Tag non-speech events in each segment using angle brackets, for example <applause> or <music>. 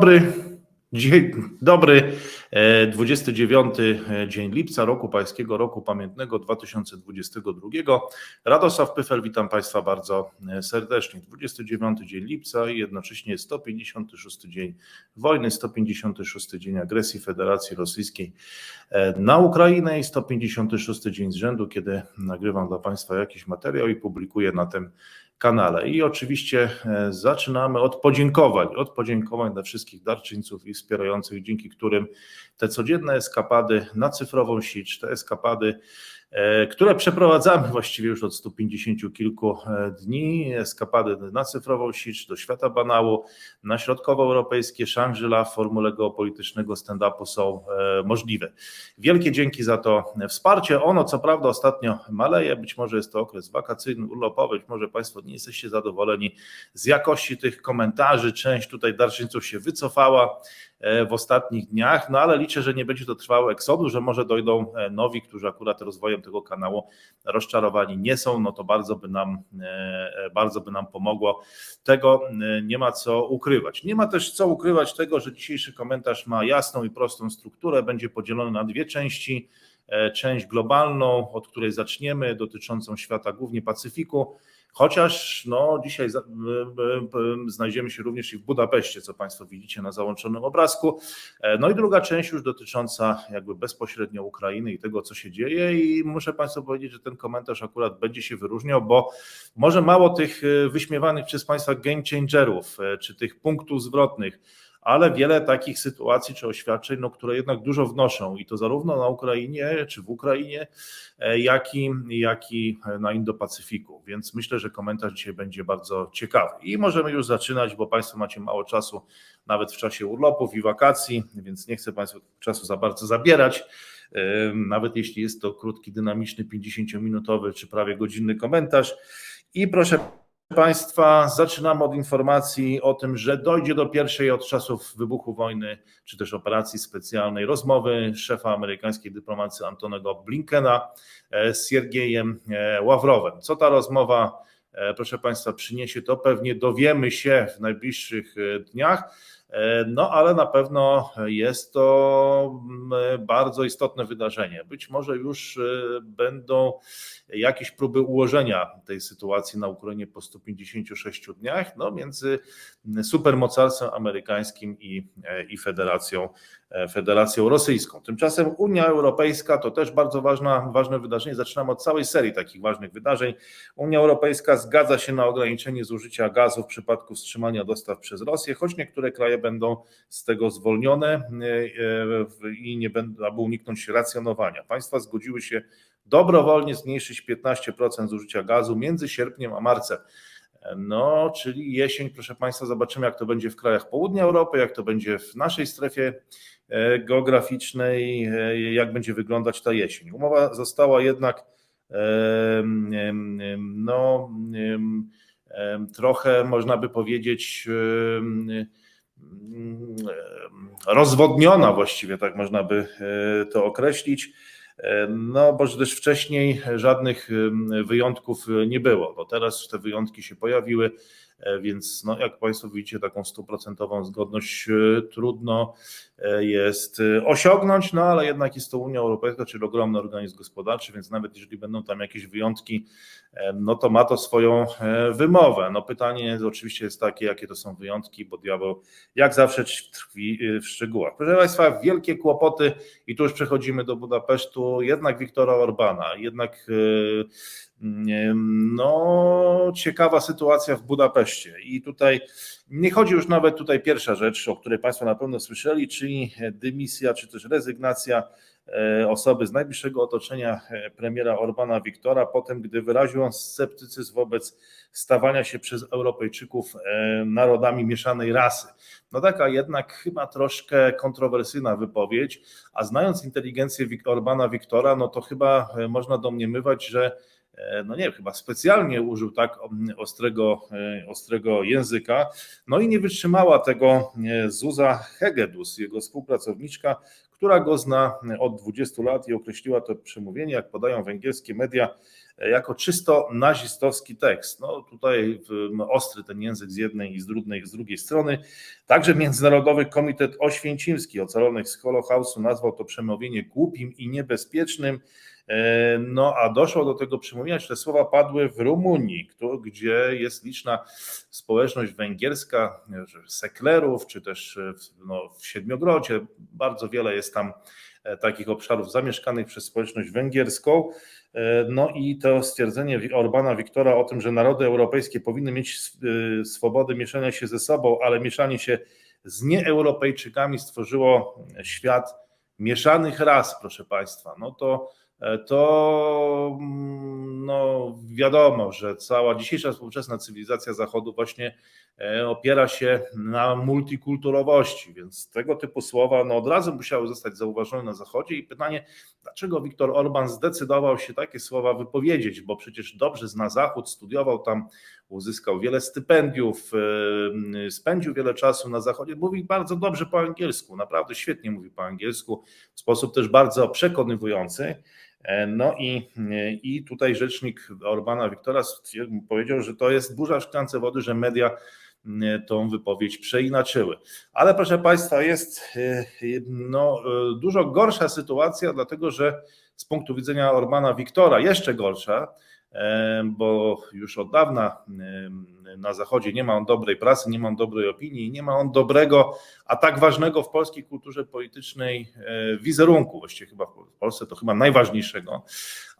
dobry. Dzień dobry. E, 29 dzień lipca roku pańskiego, roku pamiętnego 2022. Radosław Pyfel, witam Państwa bardzo e, serdecznie. 29 dzień lipca i jednocześnie 156 dzień wojny, 156 dzień agresji Federacji Rosyjskiej e, na Ukrainę i 156 dzień z rzędu, kiedy nagrywam dla Państwa jakiś materiał i publikuję na tym kanale. I oczywiście e, zaczynamy od podziękowań, od podziękowań dla wszystkich darczyńców i wspierających, dzięki którym te codzienne eskapady na cyfrową sieć, te eskapady które przeprowadzamy właściwie już od 150 kilku e, dni. Eskapady na cyfrową sieć do świata banału, na środkowoeuropejskie Shangri-La w formule geopolitycznego stand-upu są e, możliwe. Wielkie dzięki za to wsparcie. Ono co prawda ostatnio maleje, być może jest to okres wakacyjny, urlopowy, być może Państwo nie jesteście zadowoleni z jakości tych komentarzy. Część tutaj darczyńców się wycofała w ostatnich dniach, no ale liczę, że nie będzie to trwało eksodu, że może dojdą nowi, którzy akurat rozwojem tego kanału rozczarowani nie są, no to bardzo by nam, e, bardzo by nam pomogło. Tego e, nie ma co ukrywać. Nie ma też co ukrywać tego, że dzisiejszy komentarz ma jasną i prostą strukturę, będzie podzielony na dwie części. E, część globalną, od której zaczniemy, dotyczącą świata głównie Pacyfiku, Chociaż no, dzisiaj znajdziemy się również i w Budapeszcie, co Państwo widzicie na załączonym obrazku. E, no i druga część już dotycząca jakby bezpośrednio Ukrainy i tego, co się dzieje. I muszę Państwu powiedzieć, że ten komentarz akurat będzie się wyróżniał, bo może mało tych e, wyśmiewanych przez Państwa game changerów, e, czy tych punktów zwrotnych, ale wiele takich sytuacji czy oświadczeń, no, które jednak dużo wnoszą i to zarówno na Ukrainie czy w Ukrainie, e, jak i, jak i na Indo-Pacyfiku. Więc myślę, że komentarz dzisiaj będzie bardzo ciekawy. I możemy już zaczynać, bo Państwo macie mało czasu, nawet w czasie urlopów i wakacji, więc nie chcę Państwu czasu za bardzo zabierać. E, nawet jeśli jest to krótki, dynamiczny, 50-minutowy czy prawie godzinny komentarz. I proszę Państwa, zaczynamy od informacji o tym, że dojdzie do pierwszej od czasów wybuchu wojny, czy też operacji specjalnej rozmowy szefa amerykańskiej dyplomacji Antonego Blinkena e, z Siergiejem e, Ławrowem. Co ta rozmowa, e, proszę Państwa, przyniesie, to pewnie dowiemy się w najbliższych dniach. No, ale na pewno jest to mm, bardzo istotne wydarzenie. Być może już będą jakieś próby ułożenia tej sytuacji na Ukrainie po 156 dniach, no między supermocarstwem amerykańskim i, i Federacją, Federacją Rosyjską. Tymczasem Unia Europejska to też bardzo ważna, ważne wydarzenie. Zaczynamy od całej serii takich ważnych wydarzeń. Unia Europejska zgadza się na ograniczenie zużycia gazu w przypadku wstrzymania dostaw przez Rosję, choć niektóre kraje będą z tego zwolnione e, e, i nie będą, aby uniknąć racjonowania. Państwa zgodziły się dobrowolnie zmniejszyć 15% zużycia gazu między sierpniem a marcem. No, czyli jesień, proszę Państwa, zobaczymy, jak to będzie w krajach południa Europy, jak to będzie w naszej strefie e, geograficznej, jak będzie wyglądać ta jesień. Umowa została jednak no, trochę, można by powiedzieć, rozwodniona właściwie, tak można by e, to określić no, bo też wcześniej żadnych wyjątków nie było, bo teraz te wyjątki się pojawiły. E, więc no, jak Państwo widzicie, taką stuprocentową zgodność e, trudno e, jest osiągnąć, no ale jednak jest to Unia Europejska, czyli ogromny organizm gospodarczy, więc nawet jeżeli będą tam jakieś wyjątki, no to ma to swoją wymowę. No pytanie oczywiście jest takie, jakie to są wyjątki, bo diabeł jak zawsze tkwi w szczegółach. Proszę Państwa, wielkie kłopoty i tu już przechodzimy do Budapesztu, jednak Wiktora Orbana, jednak no, ciekawa sytuacja w Budapeszcie. I tutaj nie chodzi już nawet tutaj pierwsza rzecz, o której Państwo na pewno słyszeli, czyli dymisja, czy też rezygnacja e, osoby z najbliższego otoczenia e, premiera Orbana Wiktora, potem gdy wyraził on sceptycyzm wobec stawania się przez Europejczyków e, narodami mieszanej rasy. No taka jednak chyba troszkę kontrowersyjna wypowiedź, a znając inteligencję Orbana Wiktora, no to chyba można domniemywać, że no nie, chyba specjalnie użył tak ostrego, e, ostrego języka, no i nie wytrzymała tego e, Zuza Hegedus, jego współpracowniczka, która go zna od 20 lat i określiła to przemówienie, jak podają węgierskie media, jako czysto nazistowski tekst. No tutaj ostry ten język z jednej i z drugiej, z drugiej strony. Także Międzynarodowy Komitet Oświęcimski ocalonych z Holokaustu nazwał to przemówienie głupim i niebezpiecznym. E, no a doszło do tego przemówienia, że te słowa padły w Rumunii, gdzie jest liczna społeczność węgierska, seklerów, czy też no, w Siedmiogrodzie. Bardzo wiele jest tam e, takich obszarów zamieszkanych przez społeczność węgierską. E, no i to stwierdzenie Orbana Wiktora o tym, że narody europejskie powinny mieć swobodę mieszania się ze sobą, ale mieszanie się z nieeuropejczykami stworzyło świat mieszanych ras, proszę Państwa. No to E, to mm, no, wiadomo, że cała dzisiejsza współczesna cywilizacja Zachodu właśnie e, opiera się na multikulturowości, więc tego typu słowa no, od razu musiały zostać zauważone na Zachodzie. I pytanie, dlaczego Viktor Orban zdecydował się takie słowa wypowiedzieć, bo przecież dobrze zna Zachód, studiował tam, uzyskał wiele stypendiów, e, spędził wiele czasu na Zachodzie, mówi bardzo dobrze po angielsku, naprawdę świetnie mówi po angielsku, w sposób też bardzo przekonywujący. E, no i, e, i tutaj rzecznik Orbana Wiktora powiedział, że to jest burza w szklance wody, że media e, tą wypowiedź przeinaczyły. Ale proszę Państwa, jest no, dużo gorsza sytuacja, dlatego że z punktu widzenia Orbana Wiktora jeszcze gorsza, bo już od dawna na Zachodzie nie ma on dobrej prasy, nie ma on dobrej opinii, nie ma on dobrego, a tak ważnego w polskiej kulturze politycznej e, wizerunku, właściwie chyba w Polsce to chyba najważniejszego,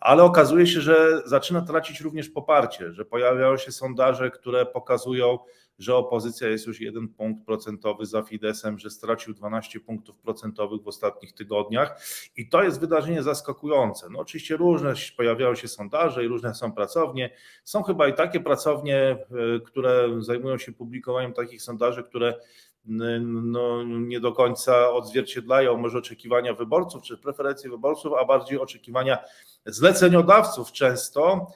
ale okazuje się, że zaczyna tracić również poparcie, że pojawiają się sondaże, które pokazują, że opozycja jest już jeden punkt procentowy za Fidesem, że stracił 12 punktów procentowych w ostatnich tygodniach i to jest wydarzenie zaskakujące. No oczywiście różne pojawiają się sondaże i różne są pracownie. Są chyba i takie pracownie, e, które zajmują się publikowaniem takich sondaży, które no, nie do końca odzwierciedlają może oczekiwania wyborców czy preferencje wyborców, a bardziej oczekiwania zleceniodawców często,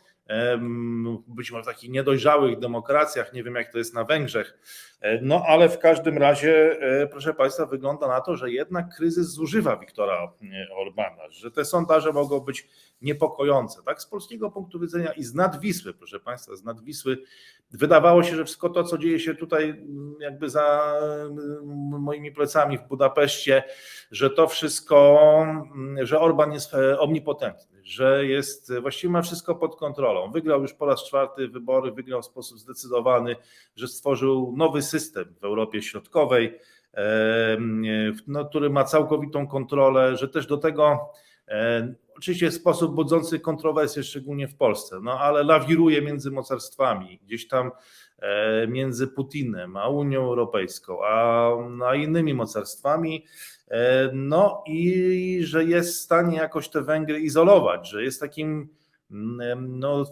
być może w takich niedojrzałych demokracjach, nie wiem jak to jest na Węgrzech, e, no ale w każdym razie, e, proszę Państwa, wygląda na to, że jednak kryzys zużywa Wiktora e, Orbana, że te sondaże mogą być niepokojące, tak z polskiego punktu widzenia i z nadwisły, proszę Państwa, z nadwisły, wydawało się, że wszystko to, co dzieje się tutaj jakby za moimi plecami w Budapeszcie, że to wszystko, że Orban jest omnipotentny, że jest, właściwie ma wszystko pod kontrolą. Wygrał już po raz czwarty wybory, wygrał w sposób zdecydowany, że stworzył nowy system w Europie Środkowej, no, który ma całkowitą kontrolę, że też do tego oczywiście sposób budzący kontrowersje, szczególnie w Polsce, no ale lawiruje między mocarstwami, gdzieś tam e, między Putinem a Unią Europejską, a, a innymi mocarstwami. E, no i że jest w stanie jakoś te Węgry izolować, że jest takim mm, no,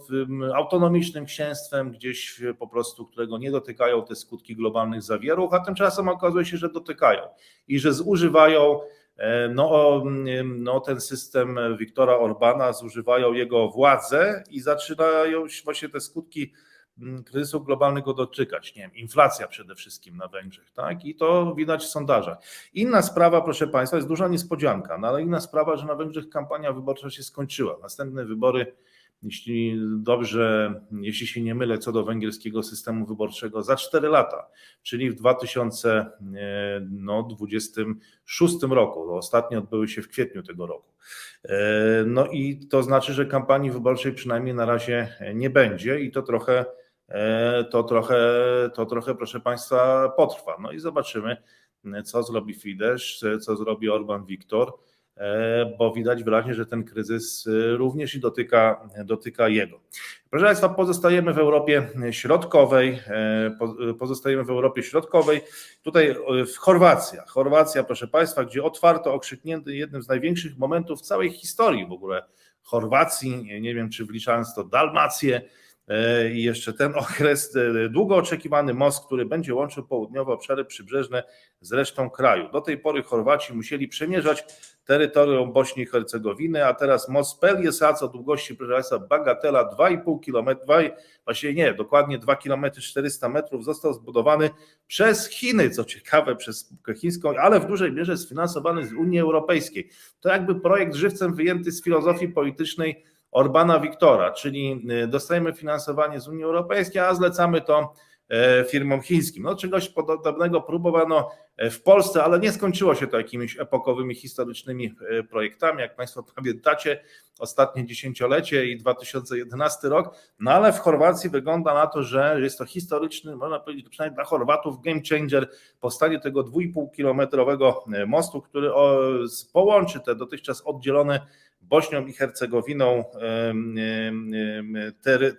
autonomicznym księstwem, gdzieś po prostu, którego nie dotykają te skutki globalnych zawieruch, a tymczasem okazuje się, że dotykają i że zużywają e, no, no, ten system Wiktora Orbana, zużywają jego władzę i zaczynają właśnie te skutki Mm, kryzysu globalnego doczekać. Nie wiem, inflacja przede wszystkim na Węgrzech, tak? I to widać w sondażach. Inna sprawa, proszę Państwa, jest duża niespodzianka, no ale inna sprawa, że na Węgrzech kampania wyborcza się skończyła. Następne wybory, jeśli dobrze, jeśli się nie mylę, co do węgierskiego systemu wyborczego, za 4 lata, czyli w 2026 no, roku. Ostatnie odbyły się w kwietniu tego roku. E, no i to znaczy, że kampanii wyborczej przynajmniej na razie nie będzie i to trochę E, to trochę, to trochę, proszę Państwa, potrwa. No i zobaczymy, co zrobi Fidesz, co zrobi Orban Viktor, e, bo widać wyraźnie, że ten kryzys również i dotyka, dotyka jego. Proszę Państwa, pozostajemy w Europie Środkowej, e, pozostajemy w Europie Środkowej, tutaj w Chorwacja. Chorwacja, proszę Państwa, gdzie otwarto okrzyknięty jednym z największych momentów w całej historii w ogóle Chorwacji, nie wiem czy wliczając to Dalmację, E, i jeszcze ten <laughs> okres, e, długo oczekiwany most, który będzie łączył południowe obszary przybrzeżne z resztą kraju. Do tej pory Chorwaci musieli przemierzać terytorium Bośni i Hercegowiny, a teraz most Peliesac o długości, proszę Państwa, bagatela 2,5 km, 2, właściwie nie, dokładnie 2 km 400 metrów został zbudowany przez Chiny, co ciekawe, przez spółkę chińską, ale w dużej mierze sfinansowany z Unii Europejskiej. To jakby projekt żywcem wyjęty z filozofii politycznej Orbana Wiktora, czyli y, dostajemy finansowanie z Unii Europejskiej, a zlecamy to firmom chińskim. No, czegoś podobnego próbowano e, w Polsce, ale nie skończyło się to jakimiś epokowymi, historycznymi e, projektami. Jak Państwo pamiętacie, ostatnie dziesięciolecie i 2011 rok, no ale w Chorwacji wygląda na to, że jest to historyczny, można powiedzieć, przynajmniej dla Chorwatów, game changer, powstanie tego 2,5 kilometrowego mostu, który połączy te dotychczas oddzielone Bośnią i Hercegowiną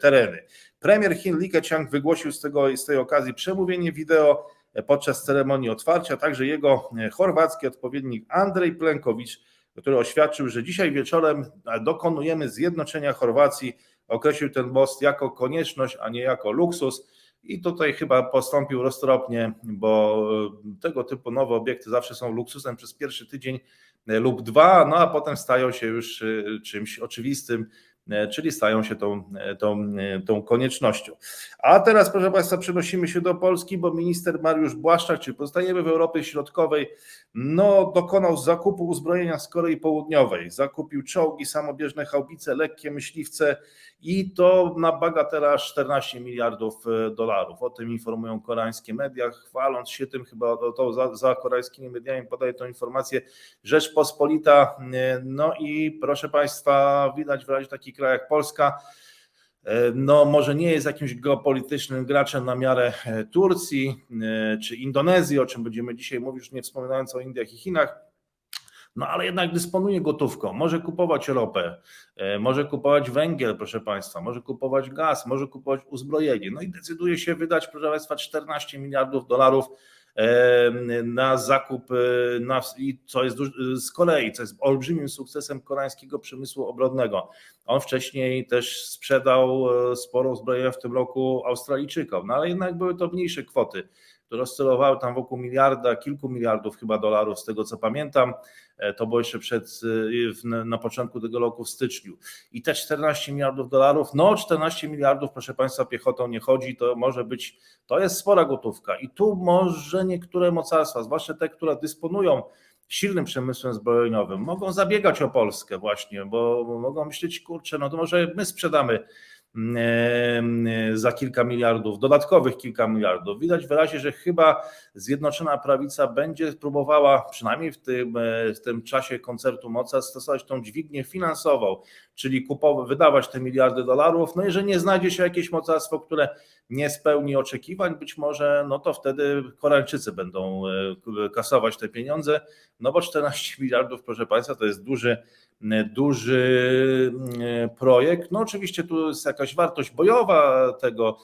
tereny. Premier Chin Li Keqiang wygłosił z, tego, z tej okazji przemówienie wideo podczas ceremonii otwarcia, także jego chorwacki odpowiednik Andrzej Plenkowicz, który oświadczył, że dzisiaj wieczorem dokonujemy zjednoczenia Chorwacji, określił ten most jako konieczność, a nie jako luksus. I tutaj chyba postąpił roztropnie, bo tego typu nowe obiekty zawsze są luksusem przez pierwszy tydzień lub dwa, no a potem stają się już e, czymś oczywistym, e, czyli stają się tą, tą, tą koniecznością. A teraz, proszę Państwa, przenosimy się do Polski, bo minister Mariusz Błaszczak, czy pozostajemy w Europie Środkowej, no, dokonał zakupu uzbrojenia z Korei Południowej. Zakupił czołgi, samobieżne haubice, lekkie myśliwce i to na bagatela 14 miliardów dolarów. O tym informują koreańskie media, chwaląc się tym, chyba to za, za koreańskimi mediami podaje tą informację Rzeczpospolita. No i proszę Państwa, widać w razie takich krajach jak Polska, no może nie jest jakimś geopolitycznym graczem na miarę e, Turcji e, czy Indonezji, o czym będziemy dzisiaj mówić, już nie wspominając o Indiach i Chinach, no ale jednak dysponuje gotówką, może kupować ropę, e, może kupować węgiel, proszę Państwa, może kupować gaz, może kupować uzbrojenie, no i decyduje się wydać, proszę Państwa, 14 miliardów dolarów na zakup, e, na, co jest z kolei, co jest olbrzymim sukcesem koreańskiego przemysłu obronnego. On wcześniej też sprzedał e, sporo uzbrojenia w tym roku Australijczykom, no ale jednak były to mniejsze kwoty które oscylowały tam wokół miliarda, kilku miliardów chyba dolarów, z tego co pamiętam. E, to było jeszcze przed, na początku tego roku w styczniu. I te 14 miliardów dolarów, no 14 miliardów, proszę Państwa, piechotą nie chodzi, to może być, to jest spora gotówka. I tu może niektóre mocarstwa, zwłaszcza te, które dysponują silnym przemysłem zbrojeniowym, mogą zabiegać o Polskę właśnie, bo mogą myśleć, kurczę, no to może my sprzedamy za kilka miliardów, dodatkowych kilka miliardów. Widać wyraźnie, że chyba Zjednoczona Prawica będzie próbowała, przynajmniej w tym, w tym czasie koncertu moca, stosować tą dźwignię finansową, czyli kupować, wydawać te miliardy dolarów. No i że nie znajdzie się jakieś mocarstwo, które nie spełni oczekiwań, być może no to wtedy Koreańczycy będą e, kasować te pieniądze, no bo 14 <laughs> miliardów, proszę Państwa, to jest duży duży mm, projekt. No oczywiście tu jest jakaś wartość bojowa tego,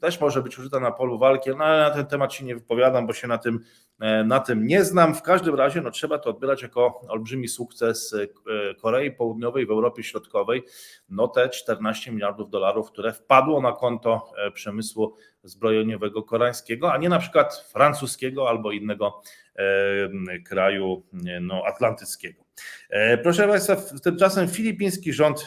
też może być użyta na polu walki, no ale na ten temat się nie wypowiadam, bo się na tym, e, na tym nie znam. W każdym razie no, trzeba to odbierać jako olbrzymi sukces e, Korei Południowej w Europie Środkowej. No te 14 miliardów dolarów, które wpadło na konto e, przemysłu zbrojeniowego koreańskiego, a nie na przykład francuskiego albo innego kraju no, atlantyckiego. Proszę Państwa, tymczasem filipiński rząd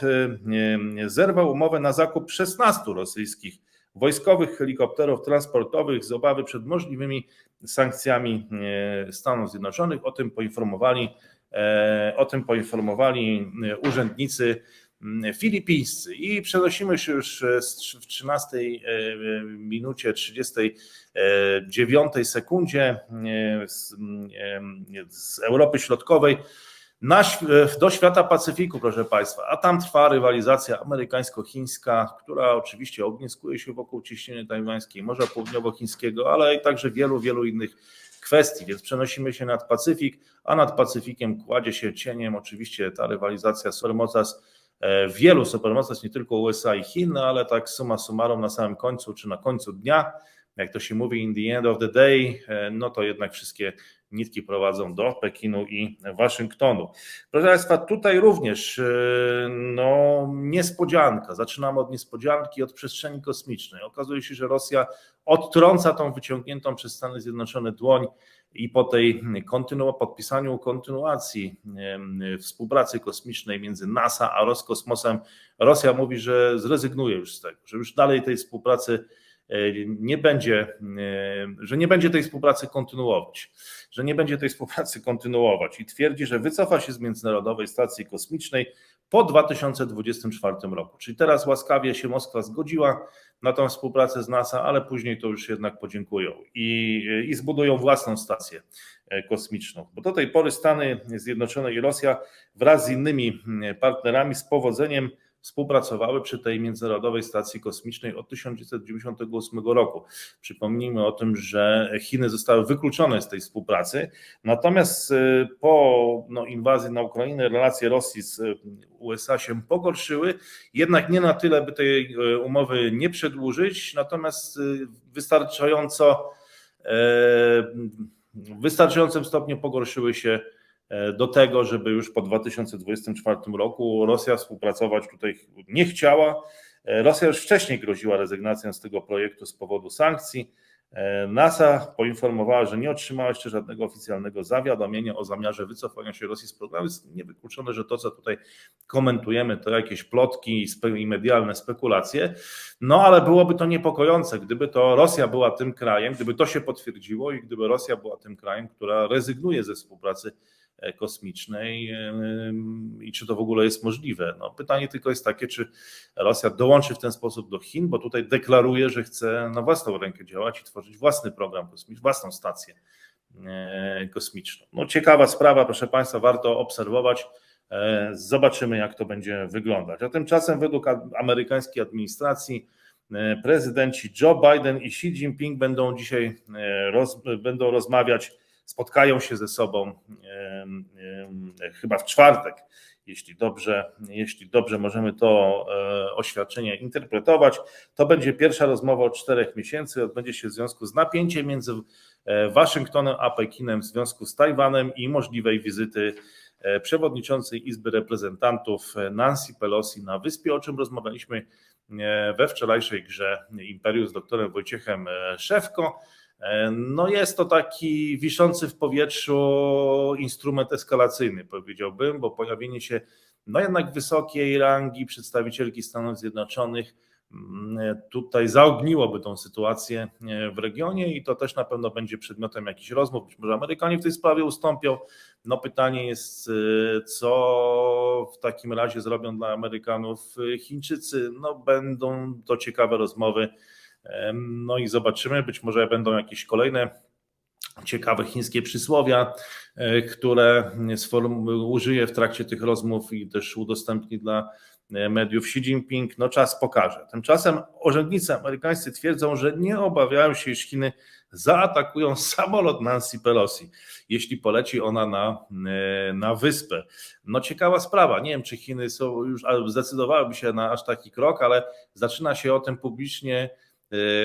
zerwał umowę na zakup 16 rosyjskich wojskowych helikopterów transportowych z obawy przed możliwymi sankcjami e, Stanów Zjednoczonych. O tym poinformowali, e, o tym poinformowali e, urzędnicy filipińscy. I przenosimy się już w 13 minucie 39 sekundzie z, z Europy Środkowej na, do świata Pacyfiku, proszę Państwa, a tam trwa rywalizacja amerykańsko-chińska, która oczywiście ogniskuje się wokół ciśnienia tajwańskiej, Morza Południowochińskiego, ale i także wielu, wielu innych kwestii, więc przenosimy się nad Pacyfik, a nad Pacyfikiem kładzie się cieniem oczywiście ta rywalizacja supermocarstw, e, wielu supermocarstw, nie tylko USA i Chin, no ale tak suma summarum na samym końcu, czy na końcu dnia, jak to się mówi, in the end of the day, no to jednak wszystkie nitki prowadzą do Pekinu i Waszyngtonu. Proszę Państwa, tutaj również no, niespodzianka. Zaczynamy od niespodzianki, od przestrzeni kosmicznej. Okazuje się, że Rosja odtrąca tą wyciągniętą przez Stany Zjednoczone dłoń i po tej kontynu- podpisaniu kontynuacji współpracy kosmicznej między NASA a Roskosmosem, Rosja mówi, że zrezygnuje już z tego, że już dalej tej współpracy nie będzie, e, że nie będzie tej współpracy kontynuować, że nie będzie tej współpracy kontynuować i twierdzi, że wycofa się z Międzynarodowej Stacji Kosmicznej po 2024 roku. Czyli teraz łaskawie się Moskwa zgodziła na tą współpracę z NASA, ale później to już jednak podziękują i, i zbudują własną stację e, kosmiczną. Bo do tej pory Stany Zjednoczone i Rosja wraz z innymi partnerami z powodzeniem współpracowały przy tej Międzynarodowej Stacji Kosmicznej od 1998 roku. Przypomnijmy o tym, że Chiny zostały wykluczone z tej współpracy, natomiast y, po no, inwazji na Ukrainę relacje Rosji z y, USA się pogorszyły, jednak nie na tyle, by tej y, umowy nie przedłużyć, natomiast wystarczająco w wystarczającym stopniu pogorszyły się do tego, żeby już po 2024 roku Rosja współpracować tutaj nie chciała. E, Rosja już wcześniej groziła rezygnacją z tego projektu z powodu sankcji. E, NASA poinformowała, że nie otrzymała jeszcze żadnego oficjalnego zawiadomienia o zamiarze wycofania się Rosji z programu. Jest niewykluczone, że to, co tutaj komentujemy, to jakieś plotki i medialne spekulacje. No ale byłoby to niepokojące, gdyby to Rosja była tym krajem, gdyby to się potwierdziło i gdyby Rosja była tym krajem, która rezygnuje ze współpracy E, kosmicznej i czy to w ogóle jest możliwe. No, pytanie tylko jest takie, czy Rosja dołączy w ten sposób do Chin, bo tutaj deklaruje, że chce na własną rękę działać i tworzyć własny program kosmiczny, własną stację e, kosmiczną. No, ciekawa sprawa, proszę Państwa, warto obserwować. E, zobaczymy, jak to będzie wyglądać. A tymczasem, według amerykańskiej administracji, prezydenci Joe Biden i Xi Jinping będą dzisiaj roz, będą rozmawiać spotkają się ze sobą chyba w czwartek, jeśli dobrze, jeśli dobrze możemy to e, oświadczenie interpretować. To będzie pierwsza rozmowa od czterech miesięcy, odbędzie się w związku z napięciem między e, Waszyngtonem a Pekinem w związku z Tajwanem i możliwej wizyty e, przewodniczącej Izby Reprezentantów Nancy Pelosi na wyspie, o czym rozmawialiśmy we wczorajszej grze Imperium z doktorem Wojciechem Szewko. E, no jest to taki wiszący w powietrzu instrument eskalacyjny, powiedziałbym, bo pojawienie się no jednak wysokiej rangi przedstawicielki Stanów Zjednoczonych mm, tutaj zaogniłoby tą sytuację e, w regionie i to też na pewno będzie przedmiotem jakichś rozmów. Być może Amerykanie w tej sprawie ustąpią. No pytanie jest, e, co w takim razie zrobią dla Amerykanów Chińczycy. No będą to ciekawe rozmowy no i zobaczymy, być może będą jakieś kolejne ciekawe chińskie przysłowia, e, które użyje w trakcie tych rozmów i też udostępni dla e, mediów Xi Jinping, no czas pokaże. Tymczasem urzędnicy amerykańscy twierdzą, że nie obawiają się, iż Chiny zaatakują samolot Nancy Pelosi, jeśli poleci ona na, e, na wyspę. No ciekawa sprawa, nie wiem czy Chiny są już zdecydowałyby się na aż taki krok, ale zaczyna się o tym publicznie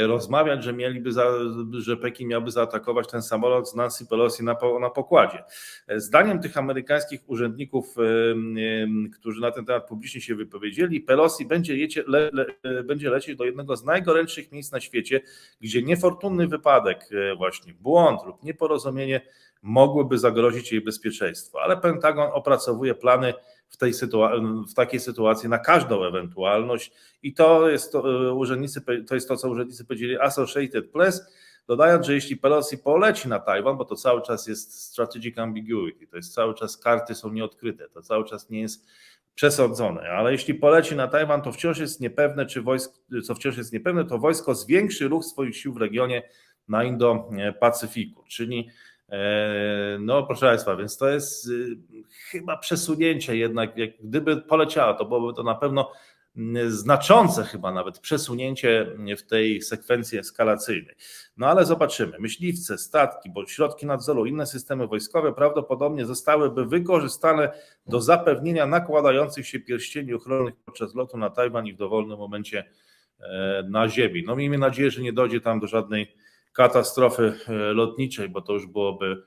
rozmawiać, że mieliby, za, że Pekin miałby zaatakować ten samolot z Nancy Pelosi na, na pokładzie. Zdaniem tych amerykańskich urzędników, y, y, którzy na ten temat publicznie się wypowiedzieli, Pelosi będzie, jecie, le, le, będzie lecieć do jednego z najgorętszych miejsc na świecie, gdzie niefortunny wypadek, właśnie błąd lub nieporozumienie mogłyby zagrozić jej bezpieczeństwo. Ale Pentagon opracowuje plany w, tej sytua- w takiej sytuacji na każdą ewentualność i to jest to, e, urzędnicy, to jest to, co urzędnicy powiedzieli Associated Press, dodając, że jeśli Pelosi poleci na Tajwan, bo to cały czas jest strategic ambiguity, to jest cały czas karty są nieodkryte, to cały czas nie jest przesądzone, ale jeśli poleci na Tajwan, to wciąż jest niepewne, czy wojsko, co wciąż jest niepewne, to wojsko zwiększy ruch swoich sił w regionie na Indo-Pacyfiku, czyli E, no, proszę Państwa, więc to jest y, chyba przesunięcie jednak. Jak gdyby poleciała, to byłoby to na pewno mm, znaczące chyba nawet przesunięcie w tej sekwencji eskalacyjnej. No ale zobaczymy. Myśliwce, statki, bo środki nadzoru, inne systemy wojskowe prawdopodobnie zostałyby wykorzystane do zapewnienia nakładających się pierścieni ochronnych podczas lotu na Tajwan i w dowolnym momencie na ziemi. No miejmy nadzieję, że nie dojdzie tam do żadnej katastrofy lotniczej, bo to już byłoby,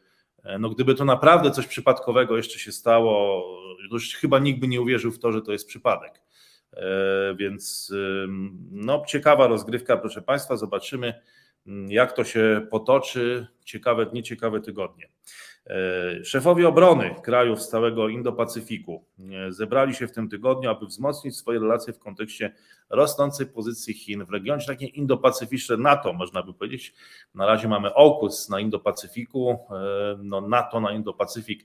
no gdyby to naprawdę coś przypadkowego jeszcze się stało, już chyba nikt by nie uwierzył w to, że to jest przypadek. Więc no ciekawa rozgrywka, proszę Państwa, zobaczymy jak to się potoczy, ciekawe dni, ciekawe tygodnie. E, szefowie obrony krajów z całego Indo-Pacyfiku e, zebrali się w tym tygodniu, aby wzmocnić swoje relacje w kontekście rosnącej pozycji Chin w regionie, takie indo-pacyficzne NATO, można by powiedzieć. Na razie mamy AUKUS na Indo-Pacyfiku, e, no NATO na Indo-Pacyfik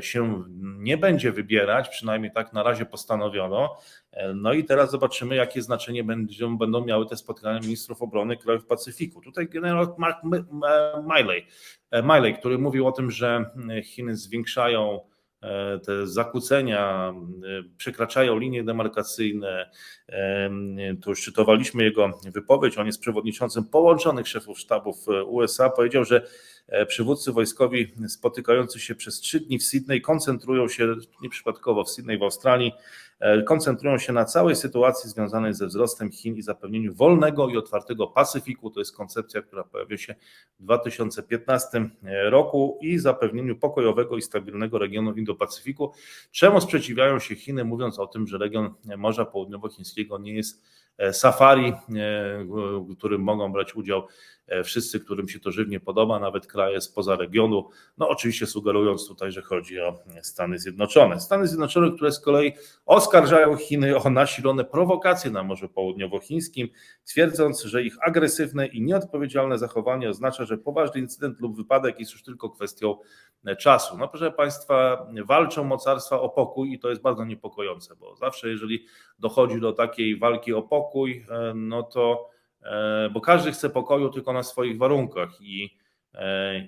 się nie będzie wybierać, przynajmniej tak na razie postanowiono. No i teraz zobaczymy, jakie znaczenie będą, będą miały te spotkania ministrów obrony krajów Pacyfiku. Tutaj generał Mark Miley, Miley, który mówił o tym, że Chiny zwiększają e, te zakłócenia, e, przekraczają linie demarkacyjne. Tu już czytowaliśmy jego wypowiedź. On jest przewodniczącym połączonych szefów sztabów USA. Powiedział, że E, przywódcy wojskowi spotykający się przez trzy dni w Sydney koncentrują się, nieprzypadkowo w Sydney w Australii, e, koncentrują się na całej sytuacji związanej ze wzrostem Chin i zapewnieniu wolnego i otwartego Pacyfiku. To jest koncepcja, która pojawiła się w 2015 roku i zapewnieniu pokojowego i stabilnego regionu Indo-Pacyfiku. Czemu sprzeciwiają się Chiny, mówiąc o tym, że region Morza Południowochińskiego nie jest e, safari, w którym mogą brać udział E, wszyscy, którym się to żywnie podoba, nawet kraje spoza regionu, no oczywiście sugerując tutaj, że chodzi o Stany Zjednoczone. Stany Zjednoczone, które z kolei oskarżają Chiny o nasilone prowokacje na Morzu Południowochińskim, twierdząc, że ich agresywne i nieodpowiedzialne zachowanie oznacza, że poważny incydent lub wypadek jest już tylko kwestią e, czasu. No proszę Państwa, walczą mocarstwa o pokój i to jest bardzo niepokojące, bo zawsze jeżeli dochodzi do takiej walki o pokój, e, no to E, bo każdy chce pokoju tylko na swoich warunkach i,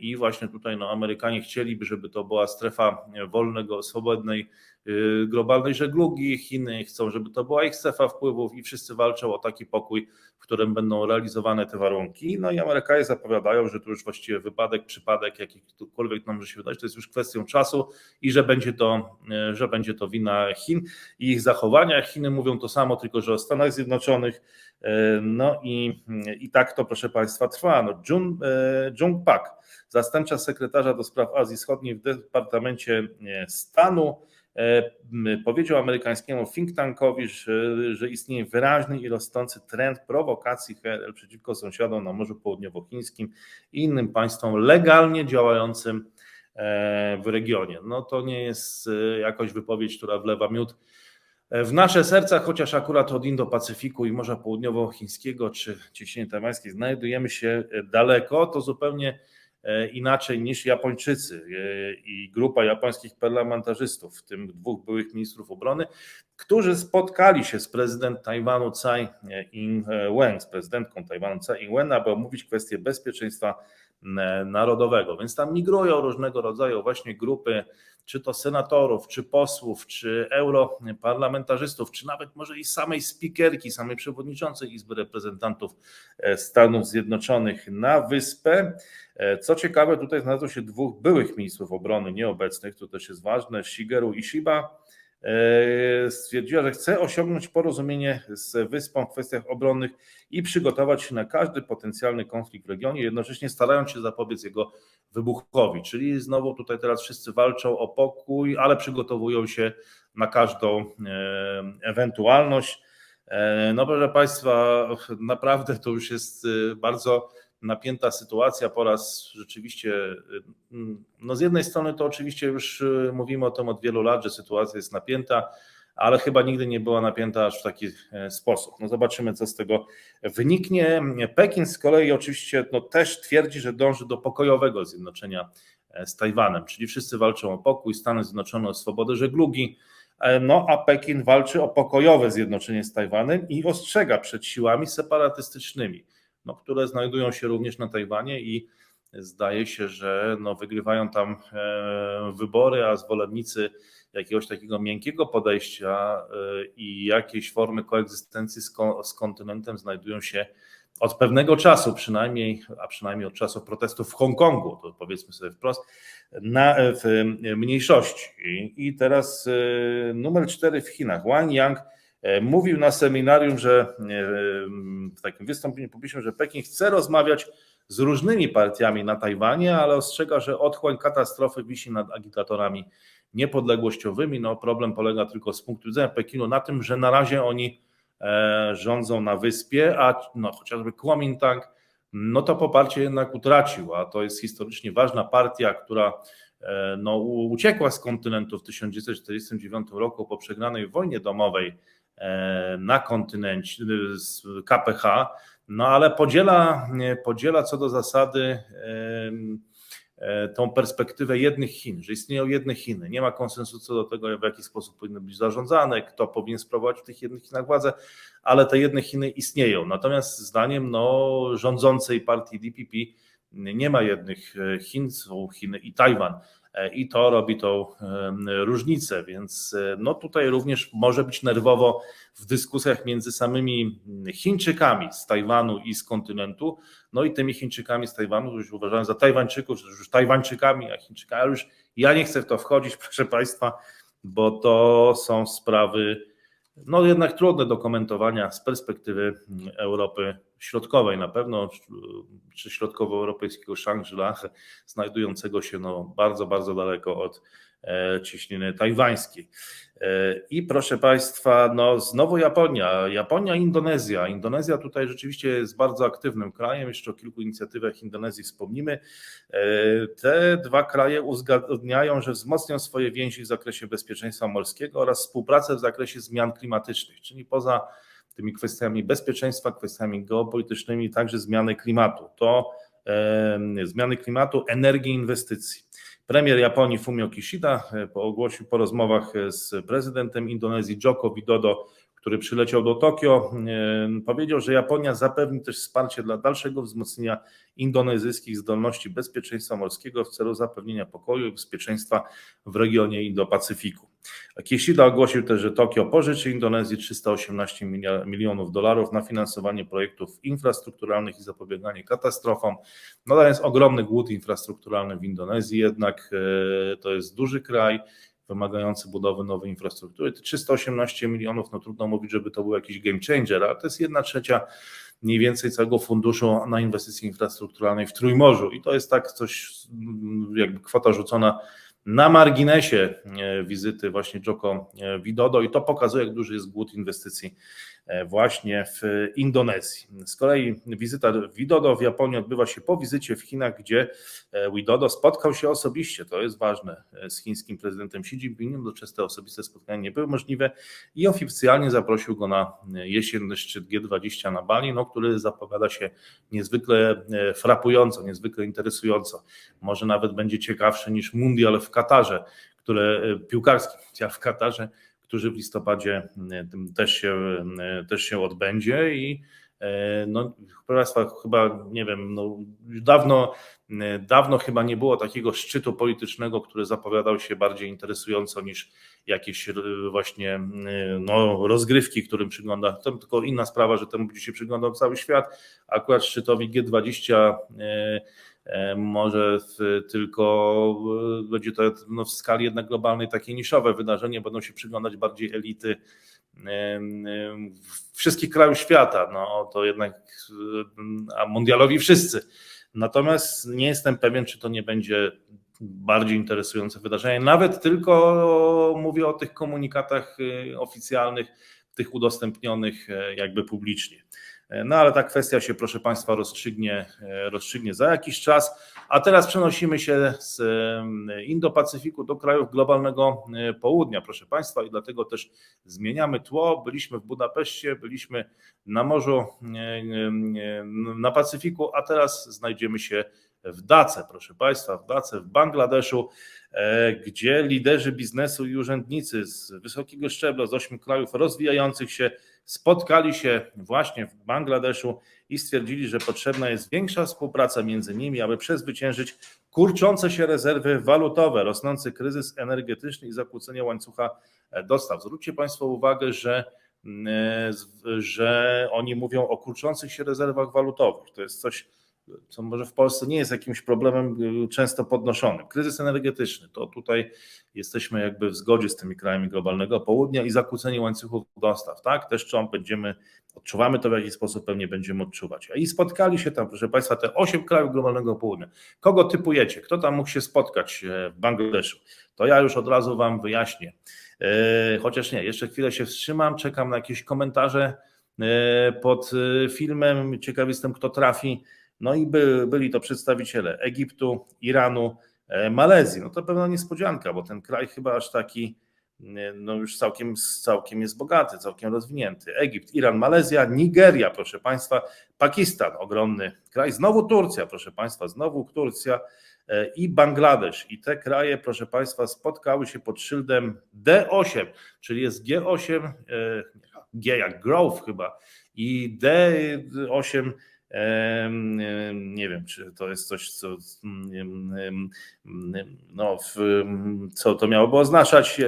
i właśnie tutaj no, Amerykanie chcieliby, żeby to była strefa wolnego, swobodnej, y, globalnej żeglugi, Chiny chcą, żeby to była ich strefa wpływów i wszyscy walczą o taki pokój, w którym będą realizowane te warunki. No i Amerykanie zapowiadają, że to już właściwie wypadek, przypadek, jakikolwiek nam może się wydać, to jest już kwestią czasu i że będzie to, e, że będzie to wina Chin i ich zachowania. Chiny mówią to samo, tylko że o Stanach Zjednoczonych E, no i, i tak to, proszę Państwa, trwa. No, e, Jung Pak, zastępcza sekretarza do spraw Azji Wschodniej w Departamencie e, Stanu, powiedział amerykańskiemu think tankowi, że, że istnieje wyraźny i rosnący trend prowokacji HRL przeciwko sąsiadom na Morzu Południowochińskim i innym państwom legalnie działającym w regionie. No to nie jest jakoś wypowiedź, która wlewa miód w nasze serca, chociaż akurat od Indo-Pacyfiku i Morza Południowochińskiego czy Cieśniny Taiwańskiej znajdujemy się daleko, to zupełnie e, inaczej niż Japończycy e, i grupa japońskich parlamentarzystów, w tym dwóch byłych ministrów obrony, którzy spotkali się z prezydentem Tajwanu Tsai Ing-wen, z prezydentką Tajwanu Tsai Ing-wen, aby omówić kwestię bezpieczeństwa narodowego. Więc tam migrują różnego rodzaju właśnie grupy czy to senatorów, czy posłów, czy europarlamentarzystów, czy nawet może i samej spikerki, samej przewodniczącej Izby Reprezentantów e, Stanów Zjednoczonych na wyspę. E, co ciekawe, tutaj znalazło się dwóch byłych ministrów obrony nieobecnych, to też jest ważne, Shigeru Ishiba, stwierdziła, że chce osiągnąć porozumienie z wyspą w kwestiach obronnych i przygotować się na każdy potencjalny konflikt w regionie, jednocześnie starając się zapobiec jego wybuchowi. Czyli znowu tutaj teraz wszyscy walczą o pokój, ale przygotowują się na każdą e, ewentualność. E, no proszę Państwa, naprawdę to już jest e, bardzo napięta sytuacja po raz rzeczywiście, no z jednej strony to oczywiście już mówimy o tym od wielu lat, że sytuacja jest napięta, ale chyba nigdy nie była napięta aż w taki e, sposób. No zobaczymy, co z tego wyniknie. Pekin z kolei oczywiście no, też twierdzi, że dąży do pokojowego zjednoczenia e, z Tajwanem, czyli wszyscy walczą o pokój, Stany Zjednoczone o swobodę żeglugi, e, no a Pekin walczy o pokojowe zjednoczenie z Tajwanem i ostrzega przed siłami separatystycznymi, no, które znajdują się również na Tajwanie i zdaje się, że no, wygrywają tam wybory, a zwolennicy jakiegoś takiego miękkiego podejścia y, i jakiejś formy koegzystencji z, z kontynentem znajdują się od pewnego czasu przynajmniej, a przynajmniej od czasu protestów w Hongkongu, to powiedzmy sobie wprost, na, w mniejszości. I teraz y, numer cztery w Chinach. Wang Yang mówił na seminarium, że w takim wystąpieniu publicznym, że Pekin chce rozmawiać z różnymi partiami na Tajwanie, ale ostrzega, że otchłań katastrofy wisi nad agitatorami niepodległościowymi. No, problem polega tylko z punktu widzenia Pekinu na tym, że na razie oni e, rządzą na wyspie, a no, chociażby Kuomintang, no to poparcie jednak utracił, a to jest historycznie ważna partia, która e, no, uciekła z kontynentu w 1949 roku po przegranej wojnie domowej e, na kontynencie z KPH, no ale podziela, podziela co do zasady E, tą perspektywę jednych Chin, że istnieją jedne Chiny. Nie ma konsensusu co do tego, w jaki sposób powinny być zarządzane, kto powinien sprawować w tych jednych Chinach władzę, ale te jedne Chiny istnieją. Natomiast zdaniem no, rządzącej partii DPP nie ma jednych e, Chin, są Chiny i Tajwan. E, i to robi tą różnicę, więc e, no tutaj również może być nerwowo w dyskusjach między samymi Chińczykami z Tajwanu i z kontynentu, no i tymi Chińczykami z Tajwanu, którzy uważają za Tajwańczyków, że już Tajwańczykami, a Chińczykami, już ja nie chcę w to wchodzić, <laughs> proszę Państwa, bo to są sprawy no jednak trudne do komentowania z perspektywy Europy Środkowej. Na pewno, czy środkowoeuropejskiego Shangri-La, znajdującego się no bardzo, bardzo daleko od ciśniny tajwańskiej. E, I proszę Państwa, no znowu Japonia. Japonia, Indonezja. Indonezja tutaj rzeczywiście jest bardzo aktywnym krajem. Jeszcze o kilku inicjatywach Indonezji wspomnimy. E, te dwa kraje uzgadniają, że wzmocnią swoje więzi w zakresie bezpieczeństwa morskiego oraz współpracę w zakresie zmian klimatycznych, czyli poza tymi kwestiami bezpieczeństwa, kwestiami geopolitycznymi, także zmiany klimatu. To zmiany klimatu, energii, inwestycji. Premier Japonii Fumio Kishida e, ogłosił po rozmowach e, z prezydentem Indonezji Joko Widodo, który przyleciał do Tokio, e, powiedział, że Japonia zapewni też wsparcie dla dalszego wzmocnienia indonezyjskich zdolności bezpieczeństwa morskiego w celu zapewnienia pokoju i bezpieczeństwa w regionie Indo-Pacyfiku. Kishida ogłosił też, że Tokio pożyczy Indonezji 318 milionów dolarów na finansowanie projektów infrastrukturalnych i zapobieganie katastrofom. To jest ogromny głód infrastrukturalny w Indonezji, jednak e, to jest duży kraj wymagający budowy nowej infrastruktury. Te 318 milionów, no trudno mówić, żeby to był jakiś game changer, ale to jest jedna trzecia mniej więcej całego funduszu na inwestycje infrastrukturalne w Trójmorzu i to jest tak coś, jakby kwota rzucona na marginesie e, wizyty właśnie Joko e, Widodo i to pokazuje, jak duży jest głód inwestycji właśnie w Indonezji. Z kolei wizyta Widodo w Japonii odbywa się po wizycie w Chinach, gdzie Widodo spotkał się osobiście, to jest ważne, z chińskim prezydentem Xi Jinpingiem, te osobiste spotkania nie były możliwe i oficjalnie zaprosił go na jesienny szczyt G20 na Bali, no, który zapowiada się niezwykle frapująco, niezwykle interesująco. Może nawet będzie ciekawszy niż mundial w Katarze, które e, piłkarski w Katarze, który w listopadzie e, też się, e, też się odbędzie i no, proszę Państwa, chyba nie wiem, no, dawno, dawno chyba nie było takiego szczytu politycznego, który zapowiadał się bardziej interesująco niż jakieś właśnie no, rozgrywki, którym przygląda. To tylko inna sprawa, że temu będzie się przyglądał cały świat. Akurat szczytowi G20 E, może tylko e, będzie to no, w skali jednak globalnej takie niszowe wydarzenie, będą się przyglądać bardziej elity e, wszystkich krajów świata, no to jednak, a mundialowi wszyscy. Natomiast nie jestem pewien, czy to nie będzie bardziej interesujące wydarzenie. Nawet tylko mówię o tych komunikatach oficjalnych, tych udostępnionych jakby publicznie. No ale ta kwestia się, proszę Państwa, rozstrzygnie, rozstrzygnie za jakiś czas. A teraz przenosimy się z Indo-Pacyfiku do krajów globalnego e, południa, proszę Państwa, i dlatego też zmieniamy tło. Byliśmy w Budapeszcie, byliśmy na morzu, e, e, na Pacyfiku, a teraz znajdziemy się w Dace, proszę Państwa, w Dace, w Bangladeszu, gdzie liderzy biznesu i urzędnicy z wysokiego szczebla, z ośmiu krajów rozwijających się, spotkali się właśnie w Bangladeszu i stwierdzili, że potrzebna jest większa współpraca między nimi, aby przezwyciężyć kurczące się rezerwy walutowe, rosnący kryzys energetyczny i zakłócenie łańcucha dostaw. Zwróćcie Państwo uwagę, że, mm, że oni mówią o kurczących się rezerwach walutowych. To jest coś co może w Polsce nie jest jakimś problemem y, często podnoszonym. Kryzys energetyczny, to tutaj jesteśmy jakby w zgodzie z tymi krajami globalnego południa i zakłócenie łańcuchów dostaw, tak? Też czy będziemy, odczuwamy to w jakiś sposób, pewnie będziemy odczuwać. I spotkali się tam, proszę Państwa, te osiem krajów globalnego południa. Kogo typujecie? Kto tam mógł się spotkać e, w Bangladeszu? To ja już od razu Wam wyjaśnię. E, chociaż nie, jeszcze chwilę się wstrzymam, czekam na jakieś komentarze e, pod filmem. Ciekaw jestem, kto trafi. No i by, byli to przedstawiciele Egiptu, Iranu, e, Malezji. No to pewna niespodzianka, bo ten kraj chyba aż taki e, no już całkiem, całkiem jest bogaty, całkiem rozwinięty. Egipt, Iran, Malezja, Nigeria, proszę Państwa, Pakistan, ogromny kraj, znowu Turcja, proszę Państwa, znowu Turcja e, i Bangladesz. I te kraje, proszę Państwa, spotkały się pod szyldem D8, czyli jest G8, G jak growth chyba, i D8 nie wiem, czy to jest coś, co, no, co to miałoby oznaczać.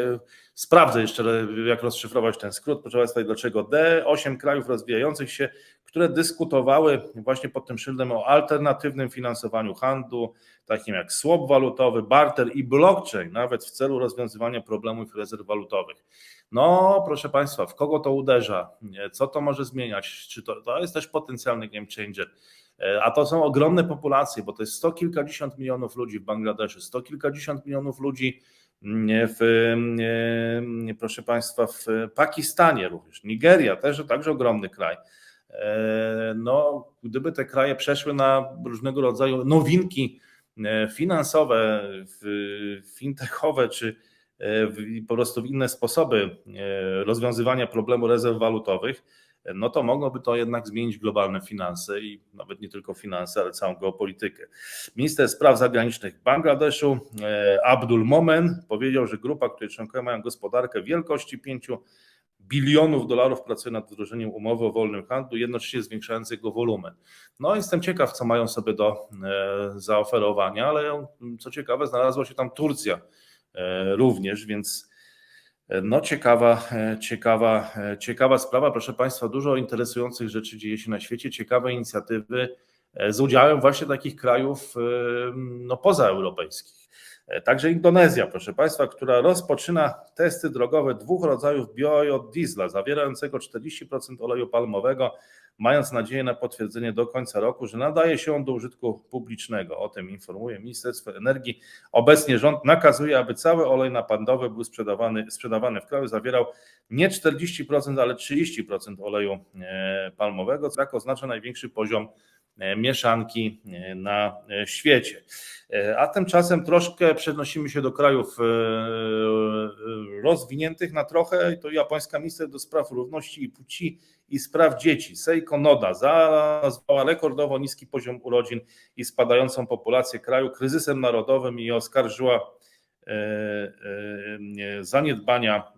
Sprawdzę jeszcze, jak rozszyfrować ten skrót. Proszę Państwa, dlaczego D? Osiem krajów rozwijających się, które dyskutowały właśnie pod tym szyldem o alternatywnym finansowaniu handlu, takim jak swap walutowy, barter i blockchain, nawet w celu rozwiązywania problemów rezerw walutowych. No, proszę Państwa, w kogo to uderza? Co to może zmieniać? Czy to, to jest też potencjalny game changer? A to są ogromne populacje, bo to jest sto kilkadziesiąt milionów ludzi w Bangladeszu, sto kilkadziesiąt milionów ludzi w, proszę Państwa, w Pakistanie również, Nigeria też także ogromny kraj. No, gdyby te kraje przeszły na różnego rodzaju nowinki finansowe, fintechowe czy po prostu inne sposoby e, rozwiązywania problemu rezerw walutowych, no to mogłoby to jednak zmienić globalne finanse i nawet nie tylko finanse, ale całą geopolitykę. Minister Spraw Zagranicznych Bangladeszu e, Abdul Momen powiedział, że grupa, której członkowie mają gospodarkę wielkości 5 bilionów dolarów pracuje nad wdrożeniem umowy o wolnym handlu, jednocześnie zwiększając jego wolumen. No jestem ciekaw, co mają sobie do e, zaoferowania, ale co ciekawe, znalazła się tam Turcja, E, również, więc no ciekawa, e, ciekawa, ciekawa sprawa. Proszę Państwa, dużo interesujących rzeczy dzieje się na świecie, ciekawe inicjatywy z udziałem właśnie takich krajów no, pozaeuropejskich. Także Indonezja, proszę Państwa, która rozpoczyna testy drogowe dwóch rodzajów biodiesla zawierającego 40% oleju palmowego mając nadzieję na potwierdzenie do końca roku, że nadaje się on do użytku publicznego. O tym informuje Ministerstwo Energii. Obecnie rząd nakazuje, aby cały olej napędowy był sprzedawany, sprzedawany w kraju, zawierał nie 40%, ale 30% oleju e, palmowego, co oznacza największy poziom mieszanki e, na e, świecie. A tymczasem troszkę przenosimy się do krajów rozwiniętych na trochę. To japońska minister do spraw równości i płci i spraw dzieci, Seiko Noda, nazwała rekordowo niski poziom urodzin i spadającą populację kraju kryzysem narodowym i oskarżyła zaniedbania,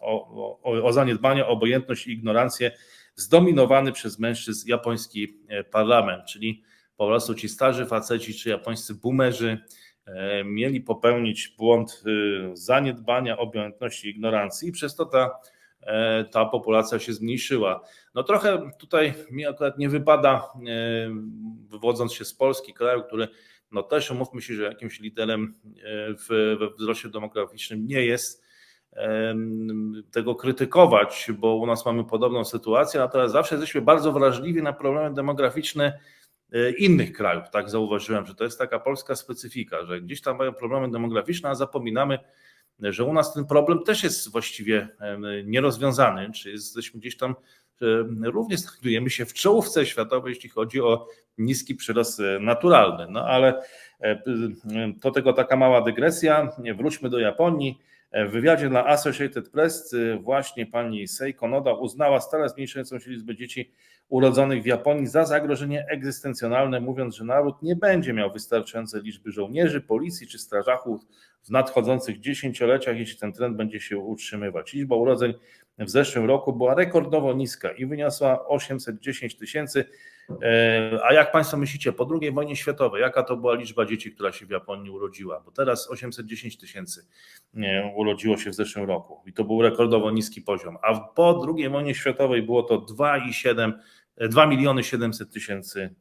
o, o, o zaniedbania, obojętność i ignorancję zdominowany przez mężczyzn japoński e, parlament, czyli po prostu ci starzy faceci czy japońscy boomerzy e, mieli popełnić błąd e, zaniedbania, obojętności, ignorancji i przez to ta, ta populacja się zmniejszyła. No trochę tutaj mi akurat nie wypada, wywodząc się z Polski, kraju, który no też umówmy się, że jakimś liderem w, we wzroście demograficznym nie jest, tego krytykować, bo u nas mamy podobną sytuację, natomiast zawsze jesteśmy bardzo wrażliwi na problemy demograficzne e, innych krajów. Tak zauważyłem, że to jest taka polska specyfika, że gdzieś tam mają problemy demograficzne, a zapominamy, że u nas ten problem też jest właściwie nierozwiązany, czy jesteśmy gdzieś tam, również znajdujemy się w czołówce światowej, jeśli chodzi o niski przyrost e, naturalny. No ale e, to tego taka mała dygresja. Wróćmy do Japonii. W wywiadzie dla Associated Press y, właśnie pani Seiko Noda uznała stale zmniejszającą się liczbę dzieci urodzonych w Japonii za zagrożenie egzystencjonalne, mówiąc, że naród nie będzie miał wystarczającej liczby żołnierzy, policji czy strażaków w nadchodzących dziesięcioleciach, jeśli ten trend będzie się utrzymywać. Liczba urodzeń w zeszłym roku była rekordowo niska i wyniosła 810 tysięcy. E, a jak Państwo myślicie, po II wojnie światowej, jaka to była liczba dzieci, która się w Japonii urodziła? Bo teraz 810 tysięcy e, urodziło się w zeszłym roku i to był rekordowo niski poziom. A po II wojnie światowej było to 2,7 2 miliony 700 tysięcy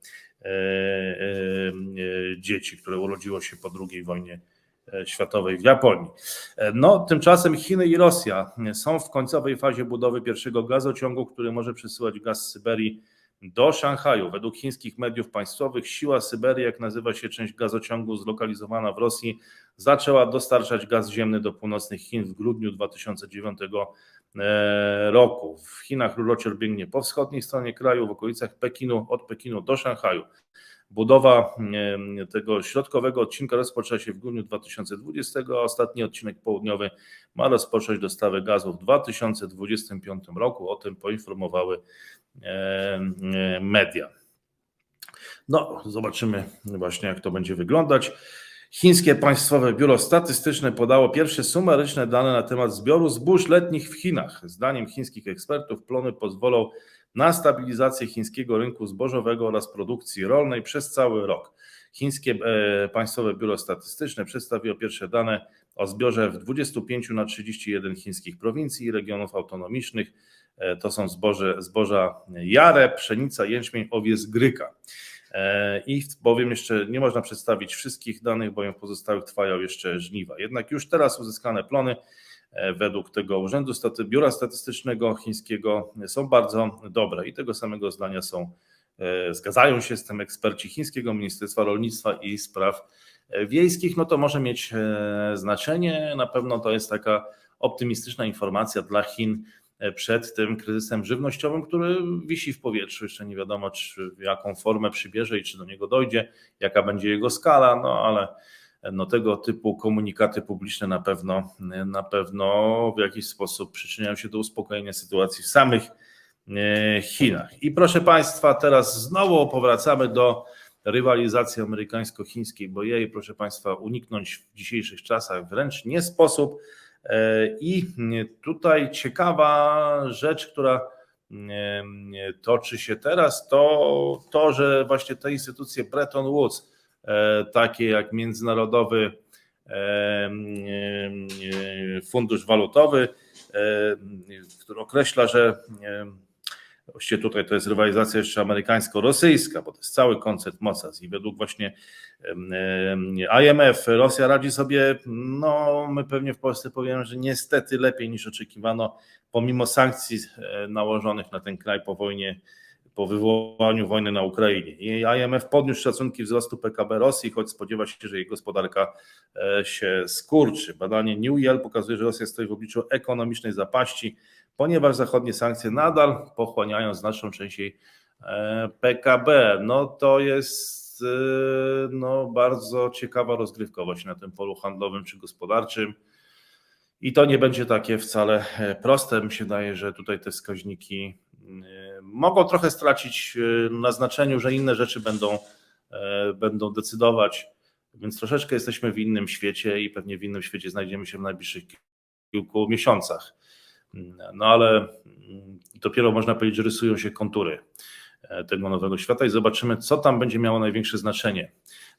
dzieci, które urodziło się po II wojnie światowej w Japonii. No, tymczasem Chiny i Rosja są w końcowej fazie budowy pierwszego gazociągu, który może przesyłać gaz z Syberii do Szanghaju. Według chińskich mediów państwowych siła Syberii, jak nazywa się część gazociągu zlokalizowana w Rosji, zaczęła dostarczać gaz ziemny do północnych Chin w grudniu 2009 e, roku. W Chinach rurociąg biegnie po wschodniej stronie kraju, w okolicach Pekinu, od Pekinu do Szanghaju. Budowa tego środkowego odcinka rozpoczęła się w grudniu 2020, a ostatni odcinek południowy ma rozpocząć dostawę gazu w 2025 roku. O tym poinformowały media. No, zobaczymy właśnie, jak to będzie wyglądać. Chińskie Państwowe Biuro Statystyczne podało pierwsze sumaryczne dane na temat zbioru zbóż letnich w Chinach. Zdaniem chińskich ekspertów plony pozwolą na stabilizację chińskiego rynku zbożowego oraz produkcji rolnej przez cały rok. Chińskie e, Państwowe Biuro Statystyczne przedstawiło pierwsze dane o zbiorze w 25 na 31 chińskich prowincji i regionów autonomicznych. E, to są zboże, zboża jare, pszenica, jęczmień, owiec, gryka. E, I bowiem jeszcze nie można przedstawić wszystkich danych, bowiem pozostałych trwają jeszcze żniwa. Jednak już teraz uzyskane plony według tego Urzędu Staty, Biura Statystycznego Chińskiego są bardzo dobre i tego samego zdania są, e, zgadzają się z tym eksperci Chińskiego Ministerstwa Rolnictwa i Spraw e, Wiejskich. No to może mieć znaczenie. Na pewno to jest taka optymistyczna informacja dla Chin przed tym kryzysem żywnościowym, który wisi w powietrzu. Jeszcze nie wiadomo, czy jaką formę przybierze i czy do niego dojdzie, jaka będzie jego skala, no ale no tego typu komunikaty publiczne na pewno, na pewno w jakiś sposób przyczyniają się do uspokojenia sytuacji w samych e, Chinach. I proszę Państwa, teraz znowu powracamy do rywalizacji amerykańsko-chińskiej, bo jej, proszę Państwa, uniknąć w dzisiejszych czasach wręcz nie sposób. E, I tutaj ciekawa rzecz, która e, toczy się teraz, to to, że właśnie te instytucje Bretton Woods, takie jak Międzynarodowy e, e, Fundusz Walutowy, który określa, że Właściwie tutaj to jest rywalizacja jeszcze amerykańsko-rosyjska, bo to jest cały koncept mocarstw i według właśnie IMF Rosja radzi sobie, no my pewnie w Polsce powiemy, że niestety lepiej niż oczekiwano, pomimo sankcji nałożonych na ten kraj po wojnie po wywołaniu wojny na Ukrainie. IMF podniósł szacunki wzrostu PKB Rosji, choć spodziewa się, że jej gospodarka e, się skurczy. Badanie New Yale pokazuje, że Rosja stoi w obliczu ekonomicznej zapaści, ponieważ zachodnie sankcje nadal pochłaniają znaczną część jej e, PKB. No to jest e, no, bardzo ciekawa rozgrywkowość na tym polu handlowym czy gospodarczym. I to nie będzie takie wcale proste. Mi się daje, że tutaj te wskaźniki mogą trochę stracić e, na znaczeniu, że inne rzeczy będą, e, będą decydować, więc troszeczkę jesteśmy w innym świecie i pewnie w innym świecie znajdziemy się w najbliższych kilku miesiącach. No ale mm, dopiero można powiedzieć, że rysują się kontury e, tego nowego świata i zobaczymy, co tam będzie miało największe znaczenie,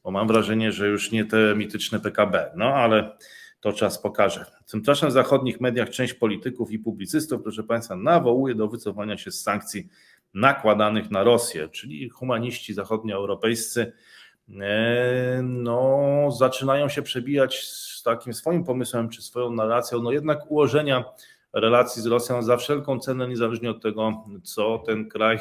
bo mam wrażenie, że już nie te mityczne PKB, no ale to czas pokaże. Tymczasem w zachodnich mediach część polityków i publicystów, proszę Państwa, nawołuje do wycofania się z sankcji nakładanych na Rosję, czyli humaniści zachodnioeuropejscy e, no, zaczynają się przebijać z takim swoim pomysłem czy swoją narracją, no jednak ułożenia relacji z Rosją za wszelką cenę, niezależnie od tego, co ten kraj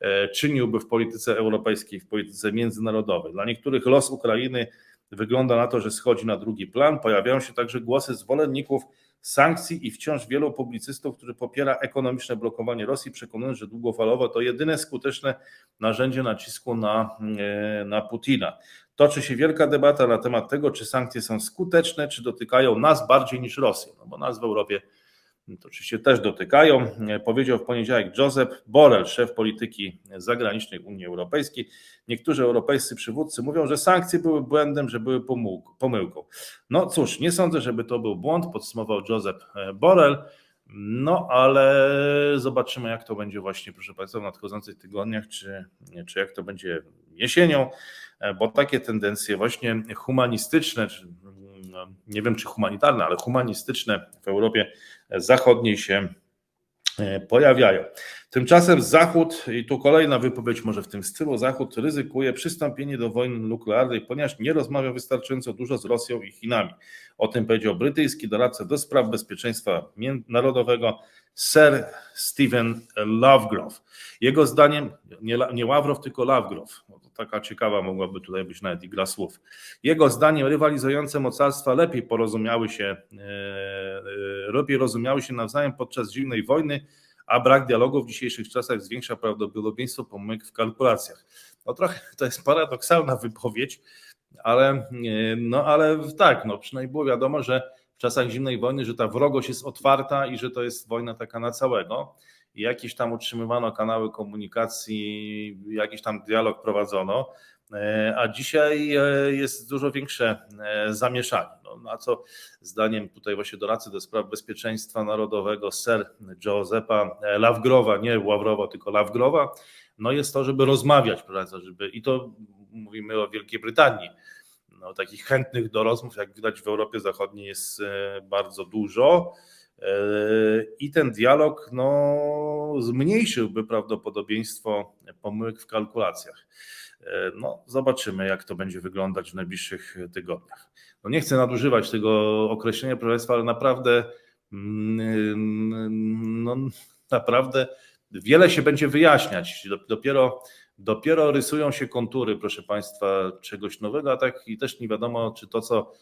e, czyniłby w polityce europejskiej, w polityce międzynarodowej. Dla niektórych los Ukrainy Wygląda na to, że schodzi na drugi plan. Pojawiają się także głosy zwolenników sankcji i wciąż wielu publicystów, którzy popiera ekonomiczne blokowanie Rosji, przekonując, że długofalowo to jedyne skuteczne narzędzie nacisku na, e, na Putina. Toczy się wielka debata na temat tego, czy sankcje są skuteczne, czy dotykają nas bardziej niż Rosję, no bo nas w Europie to oczywiście też dotykają. Powiedział w poniedziałek Joseph Borrell, szef polityki zagranicznej Unii Europejskiej. Niektórzy europejscy przywódcy mówią, że sankcje były błędem, że były pomyłką. No cóż, nie sądzę, żeby to był błąd, podsumował Joseph Borrell. No, ale zobaczymy, jak to będzie właśnie, proszę Państwa, w nadchodzących tygodniach, czy, czy jak to będzie jesienią, bo takie tendencje właśnie humanistyczne, czy, no, nie wiem czy humanitarne, ale humanistyczne w Europie Zachodniej się pojawiają. Tymczasem Zachód, i tu kolejna wypowiedź może w tym stylu, Zachód ryzykuje przystąpienie do wojny nuklearnej, ponieważ nie rozmawia wystarczająco dużo z Rosją i Chinami. O tym powiedział brytyjski doradca do spraw bezpieczeństwa narodowego Sir Stephen Lovegrove. Jego zdaniem, nie, nie Ławrow, tylko Lovegrove, no taka ciekawa mogłaby tutaj być nawet igra słów. Jego zdaniem rywalizujące mocarstwa lepiej porozumiały się, e, e, lepiej rozumiały się nawzajem podczas zimnej wojny, a brak dialogu w dzisiejszych czasach zwiększa prawdopodobieństwo pomyłek w kalkulacjach. No trochę <laughs> to jest paradoksalna wypowiedź, ale, e, no, ale tak, no, przynajmniej było wiadomo, że w czasach zimnej wojny, że ta wrogość jest otwarta i że to jest wojna taka na całego. I jakieś tam utrzymywano kanały komunikacji, jakiś tam dialog prowadzono, e, a dzisiaj e, jest dużo większe zamieszanie. No, na co zdaniem tutaj właśnie doradcy do spraw bezpieczeństwa narodowego Sir Josepa Lavgrowa, nie Ławrowa, tylko Lavgrowa, no jest to, żeby rozmawiać, prawda, żeby i to mówimy o Wielkiej Brytanii, no, takich chętnych do rozmów, jak widać w Europie Zachodniej jest e, bardzo dużo e, i ten dialog no, zmniejszyłby prawdopodobieństwo pomyłek w kalkulacjach. E, no, zobaczymy, jak to będzie wyglądać w najbliższych tygodniach. No, nie chcę nadużywać tego określenia, proszę ale naprawdę, mm, no, naprawdę wiele się będzie wyjaśniać. Dopiero Dopiero rysują się kontury, proszę Państwa, czegoś nowego, a tak i też nie wiadomo, czy to, co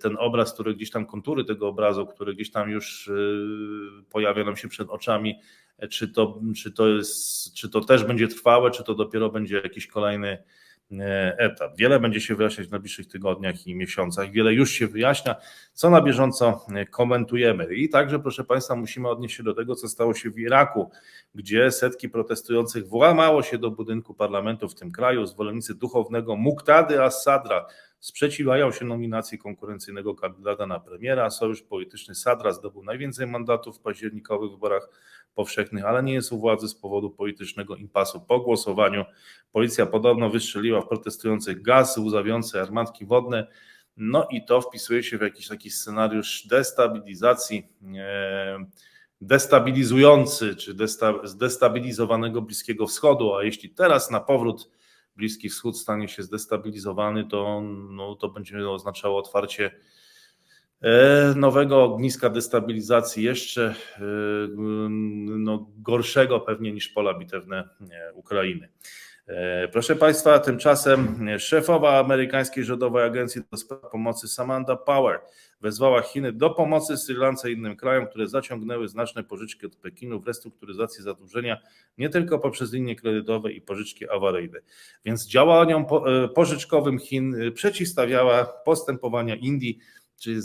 ten obraz, który gdzieś tam, kontury tego obrazu, który gdzieś tam już y, pojawia nam się przed oczami, czy to, czy to, jest, czy to też będzie trwałe, czy to dopiero będzie jakiś kolejny E, etap. Wiele będzie się wyjaśniać w najbliższych tygodniach i miesiącach. Wiele już się wyjaśnia, co na bieżąco e, komentujemy. I także, proszę Państwa, musimy odnieść się do tego, co stało się w Iraku, gdzie setki protestujących włamało się do budynku parlamentu w tym kraju. Zwolennicy duchownego Muktady as-Sadra sprzeciwiają się nominacji konkurencyjnego kandydata na premiera. Sojusz polityczny Sadra zdobył najwięcej mandatów w październikowych wyborach powszechnych, ale nie jest u władzy z powodu politycznego impasu. Po głosowaniu policja podobno wystrzeliła w protestujących gaz łzawiące armatki wodne. No i to wpisuje się w jakiś taki scenariusz destabilizacji, e, destabilizujący, czy zdestabilizowanego Bliskiego Wschodu. A jeśli teraz na powrót Bliski Wschód stanie się zdestabilizowany, to, no, to będzie oznaczało otwarcie nowego ogniska destabilizacji jeszcze e, no, gorszego pewnie niż pola bitewne Ukrainy. E, proszę Państwa, tymczasem szefowa amerykańskiej rządowej agencji do spraw pomocy Samantha Power wezwała Chiny do pomocy Sri Lance i innym krajom, które zaciągnęły znaczne pożyczki od Pekinu w restrukturyzacji zadłużenia nie tylko poprzez linie kredytowe i pożyczki awaryjne. Więc działaniom pożyczkowym Chin przeciwstawiała postępowania Indii czyli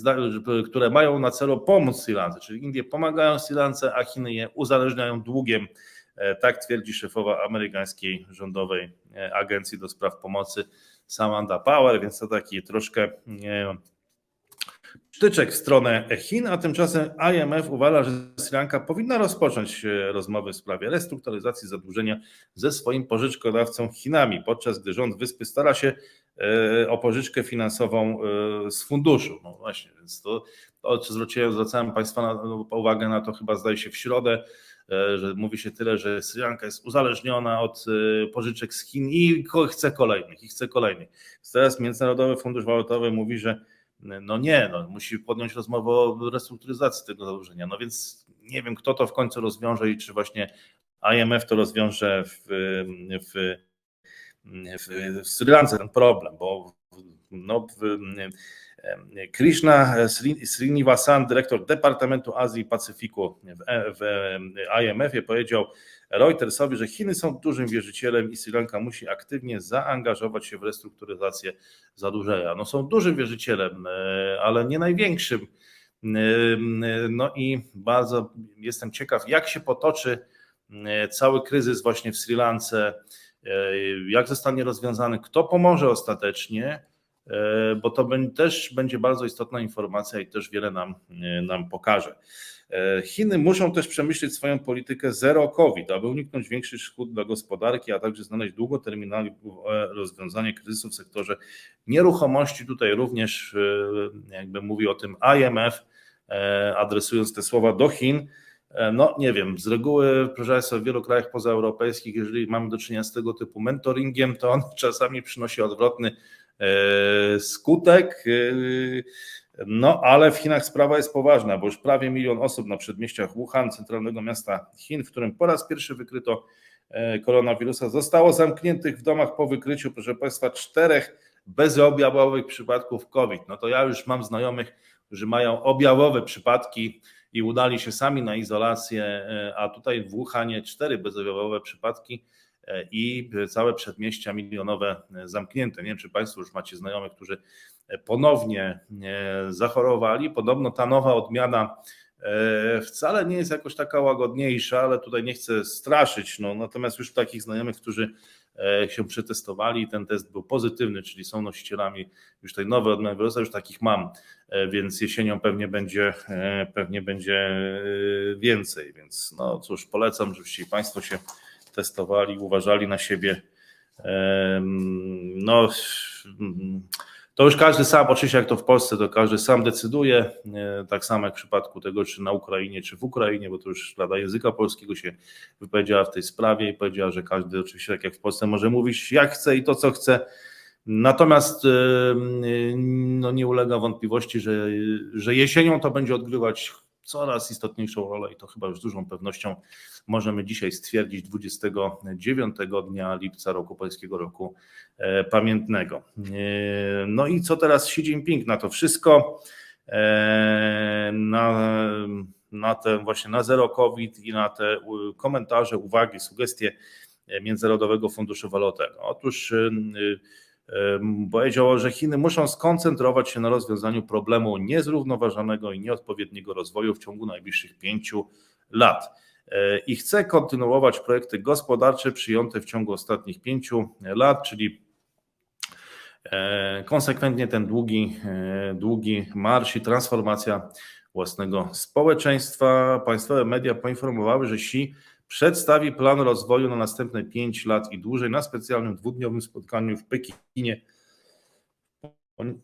które mają na celu pomóc Sri Lance, czyli Indie pomagają Sri Lance, a Chiny je uzależniają długiem. E, tak twierdzi szefowa amerykańskiej rządowej e, agencji do spraw pomocy Samantha Power, więc to taki troszkę sztyczek w stronę Chin, a tymczasem IMF uważa, że Sri Lanka powinna rozpocząć e, rozmowy w sprawie restrukturyzacji zadłużenia ze swoim pożyczkodawcą Chinami, podczas gdy rząd wyspy stara się o pożyczkę finansową e, z funduszu. No właśnie, więc to, to zwróciłem, zwracałem Państwa na, no, uwagę na to chyba zdaje się w środę, e, że mówi się tyle, że Sri Lanka jest uzależniona od pożyczek z Chin i chce kolejnych, i chce kolejnych. Teraz Międzynarodowy Fundusz Walutowy mówi, że no nie, no, musi podjąć rozmowę o restrukturyzacji tego zadłużenia. No więc nie wiem, kto to w końcu rozwiąże i czy właśnie IMF to rozwiąże w, w w Sri Lance ten problem, bo no, Krishna Srinivasan, dyrektor Departamentu Azji i Pacyfiku w, w IMF-ie powiedział Reutersowi, że Chiny są dużym wierzycielem i Sri Lanka musi aktywnie zaangażować się w restrukturyzację zadłużenia. No są dużym wierzycielem, ale nie największym. No i bardzo jestem ciekaw, jak się potoczy cały kryzys właśnie w Sri Lance, E, jak zostanie rozwiązany, kto pomoże ostatecznie, e, bo to też będzie bardzo istotna informacja i też wiele nam, e, nam pokaże. Chiny muszą też przemyśleć swoją politykę zero COVID, aby uniknąć większych szkód dla gospodarki, a także znaleźć długoterminowe rozwiązanie kryzysu w sektorze nieruchomości. Tutaj również jakby mówi o tym IMF, adresując te słowa do Chin. E, no nie wiem, z reguły, proszę Państwa, w wielu krajach pozaeuropejskich, jeżeli mamy do czynienia z tego typu mentoringiem, to on <laughs> czasami przynosi odwrotny e, skutek. E, no ale w Chinach sprawa jest poważna, bo już prawie milion osób na przedmieściach Wuhan, centralnego miasta Chin, w którym po raz pierwszy wykryto koronawirusa, zostało zamkniętych w domach po wykryciu, proszę Państwa, czterech bezobjawowych przypadków COVID. No to ja już mam znajomych, którzy mają objawowe przypadki i udali się sami na izolację, e, a tutaj w Wuhanie cztery bezobjawowe przypadki e, i całe przedmieścia milionowe e, zamknięte. Nie wiem, czy Państwo już macie znajomych, którzy ponownie zachorowali. Podobno ta nowa odmiana wcale nie jest jakoś taka łagodniejsza, ale tutaj nie chcę straszyć. No, natomiast już takich znajomych, którzy się przetestowali, ten test był pozytywny, czyli są nosicielami już tej nowej odmiany wirusa, już takich mam, e, więc jesienią pewnie będzie, e, pewnie będzie e, więcej, więc no cóż, polecam, żebyście Państwo się testowali, uważali na siebie. No, to już każdy sam, oczywiście jak to w Polsce, to każdy sam decyduje, tak samo jak w przypadku tego, czy na Ukrainie, czy w Ukrainie, bo to już Rada Języka Polskiego się wypowiedziała w tej sprawie i powiedziała, że każdy oczywiście, tak jak w Polsce, może mówić jak chce i to, co chce. Natomiast no, nie ulega wątpliwości, że, że jesienią to będzie odgrywać coraz istotniejszą rolę i to chyba już z dużą pewnością możemy dzisiaj stwierdzić 29 dnia lipca roku Polskiego Roku e, Pamiętnego. E, no i co teraz Xi Jinping na to wszystko? E, na, na te właśnie na zero COVID i na te komentarze, uwagi, sugestie Międzynarodowego Funduszu Walutowego. Otóż powiedział, że Chiny muszą skoncentrować się na rozwiązaniu problemu niezrównoważonego i nieodpowiedniego rozwoju w ciągu najbliższych pięciu lat. E, I chce kontynuować projekty gospodarcze przyjęte w ciągu ostatnich pięciu lat, czyli e, konsekwentnie ten długi, e, długi marsz i transformacja własnego społeczeństwa. Państwowe media poinformowały, że Xi przedstawi plan rozwoju na następne 5 lat i dłużej na specjalnym dwudniowym spotkaniu w Pekinie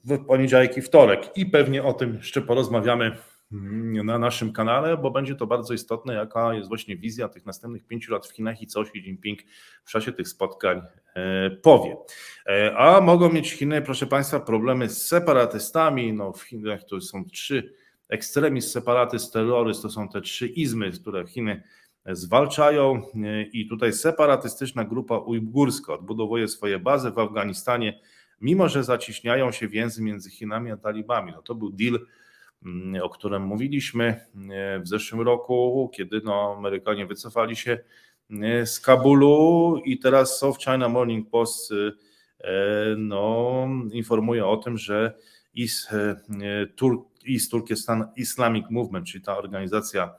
w poniedziałek i wtorek. I pewnie o tym jeszcze porozmawiamy na naszym kanale, bo będzie to bardzo istotne, jaka jest właśnie wizja tych następnych pięciu lat w Chinach i co Xi Jinping w czasie tych spotkań e, powie. E, a mogą mieć Chiny, proszę Państwa, problemy z separatystami. No, w Chinach to są trzy ekstremizm, separatyzm, terroryzm, to są te trzy izmy, które Chiny zwalczają e, i tutaj separatystyczna grupa ujgurska odbudowuje swoje bazy w Afganistanie, mimo że zaciśniają się więzy między Chinami a talibami. No to był deal, mm, o którym mówiliśmy e, w zeszłym roku, kiedy no Amerykanie wycofali się e, z Kabulu i teraz South China Morning Post no, informuje o tym, że East, East Turkestan Islamic Movement, czyli ta organizacja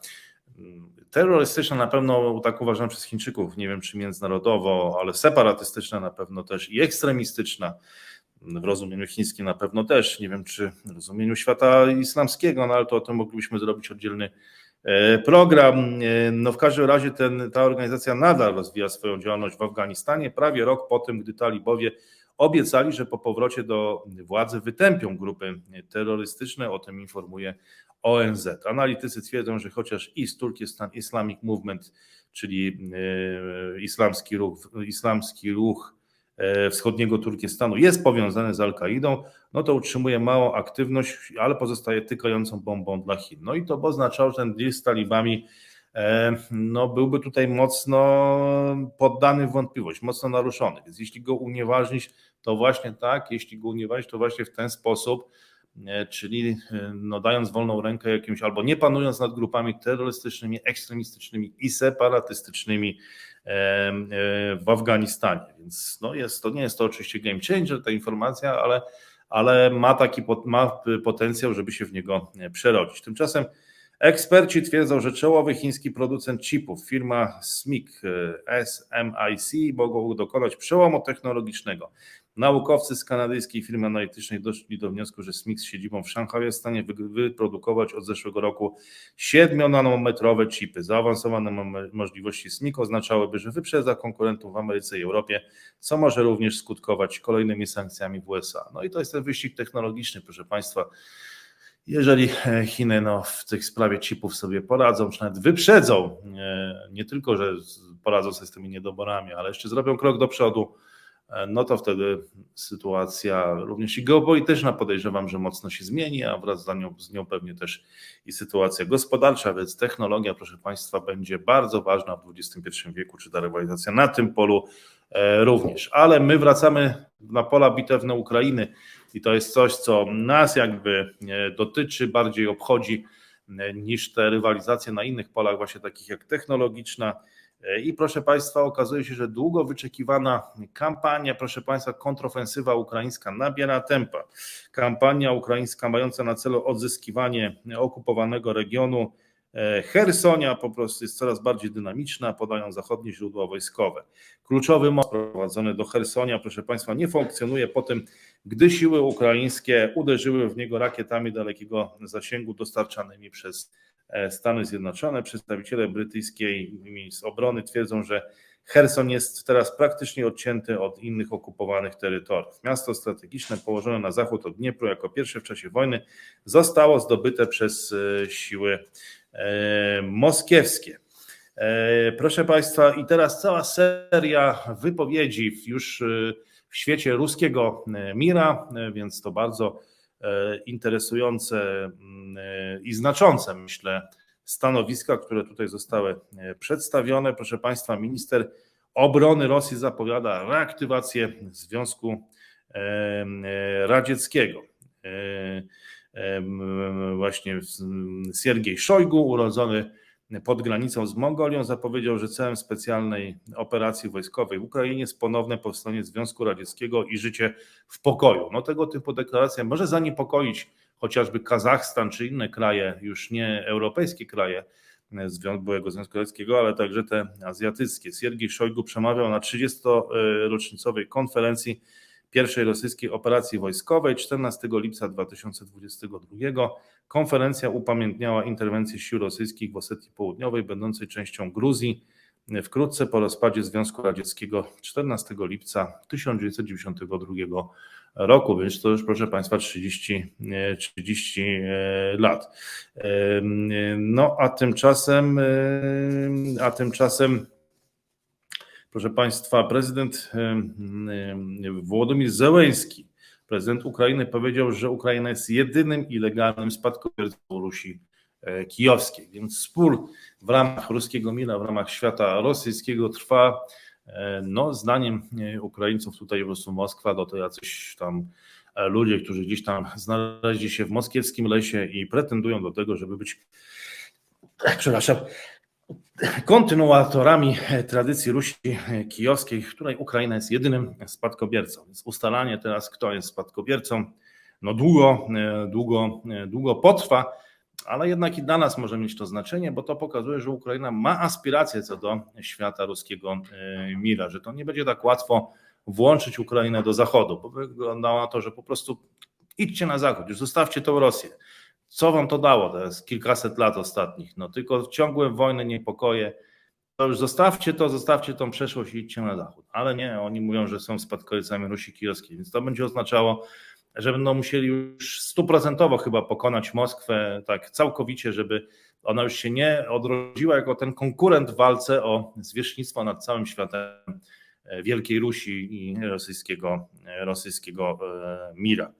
terrorystyczna na pewno tak uważam przez Chińczyków, nie wiem czy międzynarodowo, ale separatystyczna na pewno też i ekstremistyczna w rozumieniu chińskim na pewno też, nie wiem czy w rozumieniu świata islamskiego, no ale to o tym moglibyśmy zrobić oddzielny e, program. E, no w każdym razie ten, ta organizacja nadal rozwija swoją działalność w Afganistanie, prawie rok po tym, gdy talibowie obiecali, że po powrocie do władzy wytępią grupy terrorystyczne, o tym informuje ONZ. Analitycy twierdzą, że chociaż East Turkestan Islamic Movement, czyli e, islamski ruch, islamski ruch e, wschodniego Turkestanu jest powiązany z Al-Kaidą, no to utrzymuje małą aktywność, ale pozostaje tykającą bombą dla Chin. No i to by oznaczało, że ten deal z talibami e, no, byłby tutaj mocno poddany wątpliwość, mocno naruszony. Więc jeśli go unieważnić, to właśnie tak, jeśli go unieważnić, to właśnie w ten sposób czyli e, no, dając wolną rękę jakimś, albo nie panując nad grupami terrorystycznymi, ekstremistycznymi i separatystycznymi e, e, w Afganistanie. Więc no jest, to nie jest to oczywiście game changer, ta informacja, ale, ale ma taki ma potencjał, żeby się w niego przerodzić. Tymczasem Eksperci twierdzą, że czołowy chiński producent chipów, firma SMIC, SMIC, mogą dokonać przełomu technologicznego. Naukowcy z kanadyjskiej firmy analitycznej doszli do wniosku, że SMIC z siedzibą w Szanghaju jest w stanie wyprodukować od zeszłego roku 7-nanometrowe chipy. Zaawansowane możliwości SMIC oznaczałyby, że wyprzedza konkurentów w Ameryce i Europie, co może również skutkować kolejnymi sankcjami w USA. No i to jest ten wyścig technologiczny, proszę Państwa. jeżeli e, Chiny no, w tej sprawie chipów sobie poradzą, czy nawet wyprzedzą, e, nie tylko, że poradzą sobie z tymi niedoborami, ale jeszcze zrobią krok do przodu, no to wtedy sytuacja również i geopolityczna podejrzewam, że mocno się zmieni, a wraz z nią, z nią pewnie też i sytuacja gospodarcza, więc technologia, proszę Państwa, będzie bardzo ważna w XXI wieku, czy ta rywalizacja na tym polu również. Ale my wracamy na pola bitewne Ukrainy i to jest coś, co nas jakby e, dotyczy, bardziej obchodzi e, niż te rywalizacje na innych polach, właśnie takich jak technologiczna. I proszę Państwa, okazuje się, że długo wyczekiwana kampania, proszę Państwa, kontrofensywa ukraińska nabiera tempa. Kampania ukraińska mająca na celu odzyskiwanie okupowanego regionu E, Hersonia po prostu jest coraz bardziej dynamiczna, podają zachodnie źródła wojskowe. Kluczowy most prowadzony do Hersonia, proszę Państwa, nie funkcjonuje po tym, gdy siły ukraińskie uderzyły w niego rakietami dalekiego zasięgu dostarczanymi przez Stany Zjednoczone. Przedstawiciele brytyjskiej obrony twierdzą, że Herson jest teraz praktycznie odcięty od innych okupowanych terytoriów. Miasto strategiczne położone na zachód od Dniepru jako pierwsze w czasie wojny zostało zdobyte przez e, siły E, moskiewskie. E, proszę Państwa, i teraz cała seria wypowiedzi już e, w świecie ruskiego mira, więc to bardzo interesujące mm, i znaczące, myślę, stanowiska, które tutaj zostały przedstawione. Proszę Państwa, minister obrony Rosji zapowiada reaktywację Związku Radzieckiego właśnie Siergiej Szojgu, urodzony pod granicą z Mongolią, zapowiedział, że celem specjalnej operacji wojskowej w Ukrainie jest ponowne powstanie Związku Radzieckiego i życie w pokoju. No tego typu deklaracja może zaniepokoić chociażby Kazachstan czy inne kraje, już nie europejskie kraje byłego Związku Radzieckiego, ale także te azjatyckie. Siergiej Szojgu przemawiał na 30-rocznicowej konferencji pierwszej rosyjskiej operacji wojskowej 14 lipca 2022. Konferencja upamiętniała interwencję sił rosyjskich w Osetii Południowej, będącej częścią Gruzji. Wkrótce po rozpadzie Związku Radzieckiego 14 lipca 1992 roku, więc to już proszę Państwa 30, 30 e, lat. No a tymczasem, a tymczasem Proszę Państwa, prezydent Włodymir Zełenski, prezydent Ukrainy, powiedział, że Ukraina jest jedynym i legalnym spadkobiercą Rusi e, kijowskiej. Więc spór w ramach ruskiego mira, w ramach świata rosyjskiego trwa. E, no, zdaniem e, Ukraińców tutaj po prostu Moskwa, to, to jacyś tam ludzie, którzy gdzieś tam znaleźli się w moskiewskim lesie i pretendują do tego, żeby być, przepraszam, kontynuatorami tradycji Rusi kijowskiej, której Ukraina jest jedynym spadkobiercą. Więc ustalanie teraz, kto jest spadkobiercą, no długo, długo, długo potrwa, ale jednak i dla nas może mieć to znaczenie, bo to pokazuje, że Ukraina ma aspiracje co do świata ruskiego e, mira, że to nie będzie tak łatwo włączyć Ukrainę do Zachodu, bo wyglądało na to, że po prostu idźcie na Zachód, już zostawcie tą Rosję. Co wam to dało? Jest kilkaset lat ostatnich. No tylko ciągłe wojny, niepokoje. To już zostawcie to, zostawcie tą przeszłość i idźcie na zachód. Ale nie, oni mówią, że są spadkojcami Rusi Kijowskiej, więc to będzie oznaczało, że będą musieli już stuprocentowo chyba pokonać Moskwę, tak całkowicie, żeby ona już się nie odrodziła jako ten konkurent w walce o zwierzchnictwo nad całym światem E, Wielkiej Rusi i rosyjskiego, e, rosyjskiego e, Mira.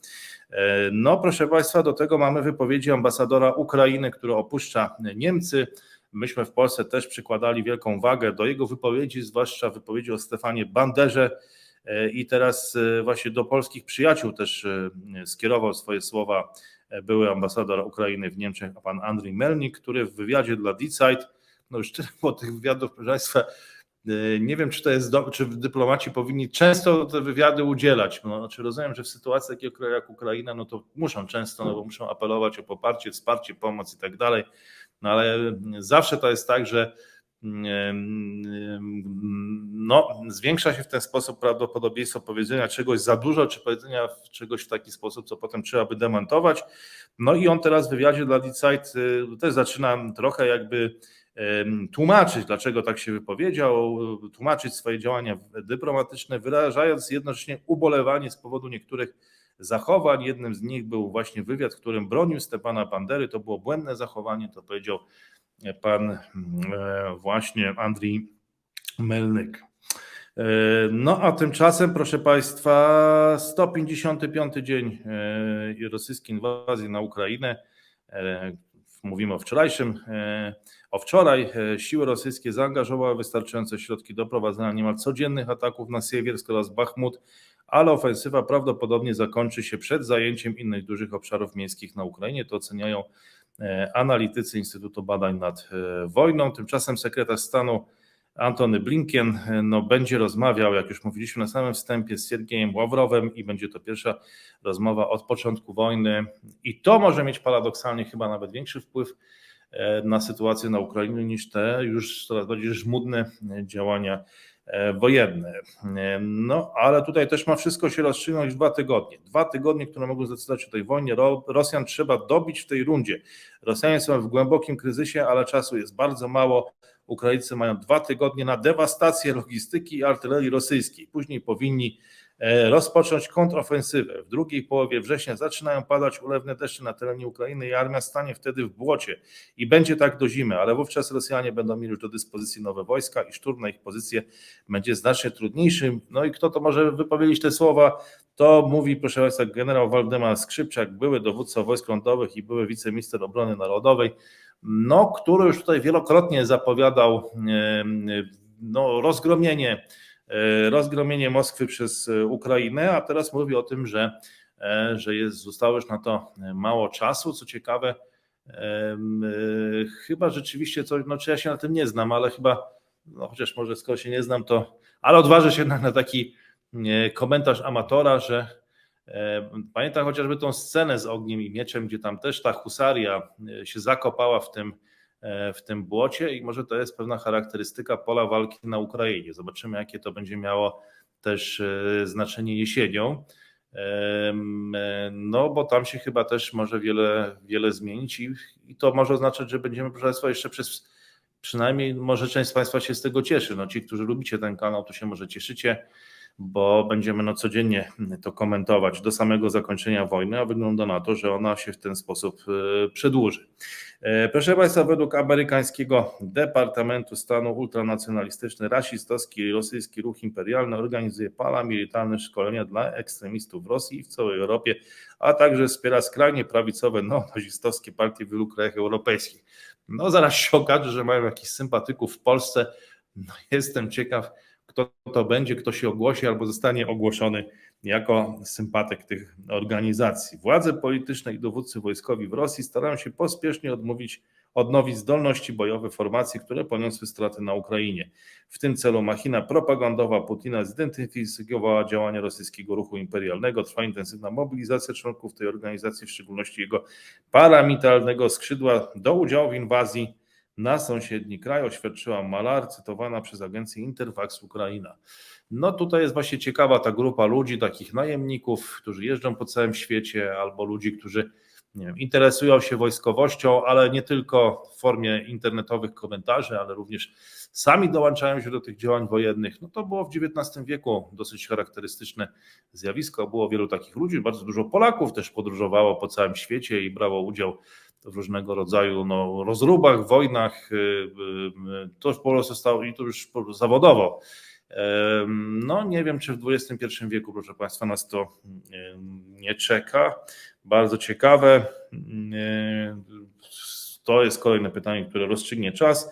No, proszę Państwa, do tego mamy wypowiedzi ambasadora Ukrainy, który opuszcza Niemcy. Myśmy w Polsce też przykładali wielką wagę do jego wypowiedzi, zwłaszcza wypowiedzi o Stefanie Banderze. I teraz właśnie do polskich przyjaciół też skierował swoje słowa były ambasador Ukrainy w Niemczech, pan Andrzej Melnik, który w wywiadzie dla Die Zeit, no już tyle <laughs> było tych wywiadów, proszę Państwa, nie wiem, czy to jest, do, czy dyplomaci powinni często te wywiady udzielać. No, znaczy rozumiem, że w sytuacji takiego kraju jak Ukraina, no to muszą często, no bo muszą apelować o poparcie, wsparcie, pomoc i tak dalej. No ale zawsze to jest tak, że no, zwiększa się w ten sposób prawdopodobieństwo powiedzenia czegoś za dużo, czy powiedzenia czegoś w taki sposób, co potem trzeba by demontować. No i on teraz w wywiadzie dla Decide też zaczyna trochę jakby tłumaczyć, dlaczego tak się wypowiedział, tłumaczyć swoje działania dyplomatyczne, wyrażając jednocześnie ubolewanie z powodu niektórych zachowań. Jednym z nich był właśnie wywiad, w którym bronił Stepana Bandery. To było błędne zachowanie, to powiedział pan e, właśnie Andrii Melnyk. E, no a tymczasem, proszę Państwa, 155 dzień e, rosyjskiej inwazji na Ukrainę. Mówimy o wczorajszym. O wczoraj siły rosyjskie zaangażowały wystarczające środki do prowadzenia niemal codziennych ataków na Siewiersk oraz Bachmut, ale ofensywa prawdopodobnie zakończy się przed zajęciem innych dużych obszarów miejskich na Ukrainie. To oceniają E, analitycy Instytutu Badań nad e, Wojną. Tymczasem sekretarz stanu Antony Blinken e, no, będzie rozmawiał, jak już mówiliśmy na samym wstępie, z Siergiejem Ławrowem i będzie to pierwsza rozmowa od początku wojny. I to może mieć paradoksalnie chyba nawet większy wpływ na sytuację na Ukrainie niż te już coraz bardziej żmudne działania E, wojenne. E, no, ale tutaj też ma wszystko się rozstrzygnąć w dwa tygodnie. Dwa tygodnie, które mogą zdecydować o tej wojnie. Rosjan trzeba dobić w tej rundzie. Rosjanie są w głębokim kryzysie, ale czasu jest bardzo mało. Ukraińcy mają dwa tygodnie na dewastację logistyki i artylerii rosyjskiej. Później powinni E, rozpocząć kontrofensywę. W drugiej połowie września zaczynają padać ulewne deszcze na terenie Ukrainy i armia stanie wtedy w błocie i będzie tak do zimy, ale wówczas Rosjanie będą mieli już do dyspozycji nowe wojska i szturm na ich pozycję będzie znacznie trudniejszym. No i kto to może wypowiedzieć te słowa? To mówi, proszę Państwa, generał Waldemar Skrzypczak, były dowódca wojsk lądowych i były wiceminister obrony narodowej, no, który już tutaj wielokrotnie zapowiadał no, rozgromienie E, rozgromienie Moskwy przez e, Ukrainę, a teraz mówi o tym, że, e, że jest, zostało już na to mało czasu. Co ciekawe, chyba rzeczywiście coś, no czy ja się na tym nie znam, ale chyba, no chociaż może skoro się nie znam, to, ale odważę się na, na taki komentarz amatora, że pamiętam chociażby tą scenę z ogniem i mieczem, gdzie tam też ta husaria się zakopała w tym E, w tym błocie i może to jest pewna charakterystyka pola walki na Ukrainie. Zobaczymy, jakie to będzie miało też e, znaczenie jesienią. E, no, bo tam się chyba też może wiele, wiele zmienić i, i to może oznaczać, że będziemy, proszę Państwa, jeszcze przez przynajmniej może część z Państwa się z tego cieszy. No, ci, którzy lubicie ten kanał, to się może cieszycie bo będziemy no codziennie to komentować do samego zakończenia wojny, a wygląda na to, że ona się w ten sposób e, przedłuży. E, proszę Państwa, według amerykańskiego Departamentu Stanu ultranacjonalistyczny, rasistowski rosyjski ruch imperialny organizuje paramilitarne szkolenia dla ekstremistów w Rosji i w całej Europie, a także wspiera skrajnie prawicowe neonazistowskie partie w wielu krajach europejskich. No zaraz się okaże, że mają jakichś sympatyków w Polsce. No, jestem ciekaw, kto to będzie, kto się ogłosi albo zostanie ogłoszony jako sympatyk tych organizacji. Władze polityczne i dowódcy wojskowi w Rosji starają się pospiesznie odmówić, odnowić zdolności bojowe formacji, które poniosły straty na Ukrainie. W tym celu machina propagandowa Putina zidentyfikowała działania rosyjskiego ruchu imperialnego. Trwa intensywna mobilizacja członków tej organizacji, w szczególności jego paramilitarnego skrzydła, do udziału w inwazji na sąsiedni kraj, oświadczyła Malar, cytowana przez agencję Interfax Ukraina. No tutaj jest właśnie ciekawa ta grupa ludzi, takich najemników, którzy jeżdżą po całym świecie, albo ludzi, którzy nie wiem, interesują się wojskowością, ale nie tylko w formie internetowych komentarzy, ale również sami dołączają się do tych działań wojennych. No to było w XIX wieku dosyć charakterystyczne zjawisko. Było wielu takich ludzi, bardzo dużo Polaków też podróżowało po całym świecie i brało udział w różnego rodzaju no, rozróbach, wojnach. Y, y, to już po prostu stało i to już zawodowo. No, nie wiem, czy w XXI wieku, proszę Państwa, nas to nie czeka. Bardzo ciekawe. To jest kolejne pytanie, które rozstrzygnie czas.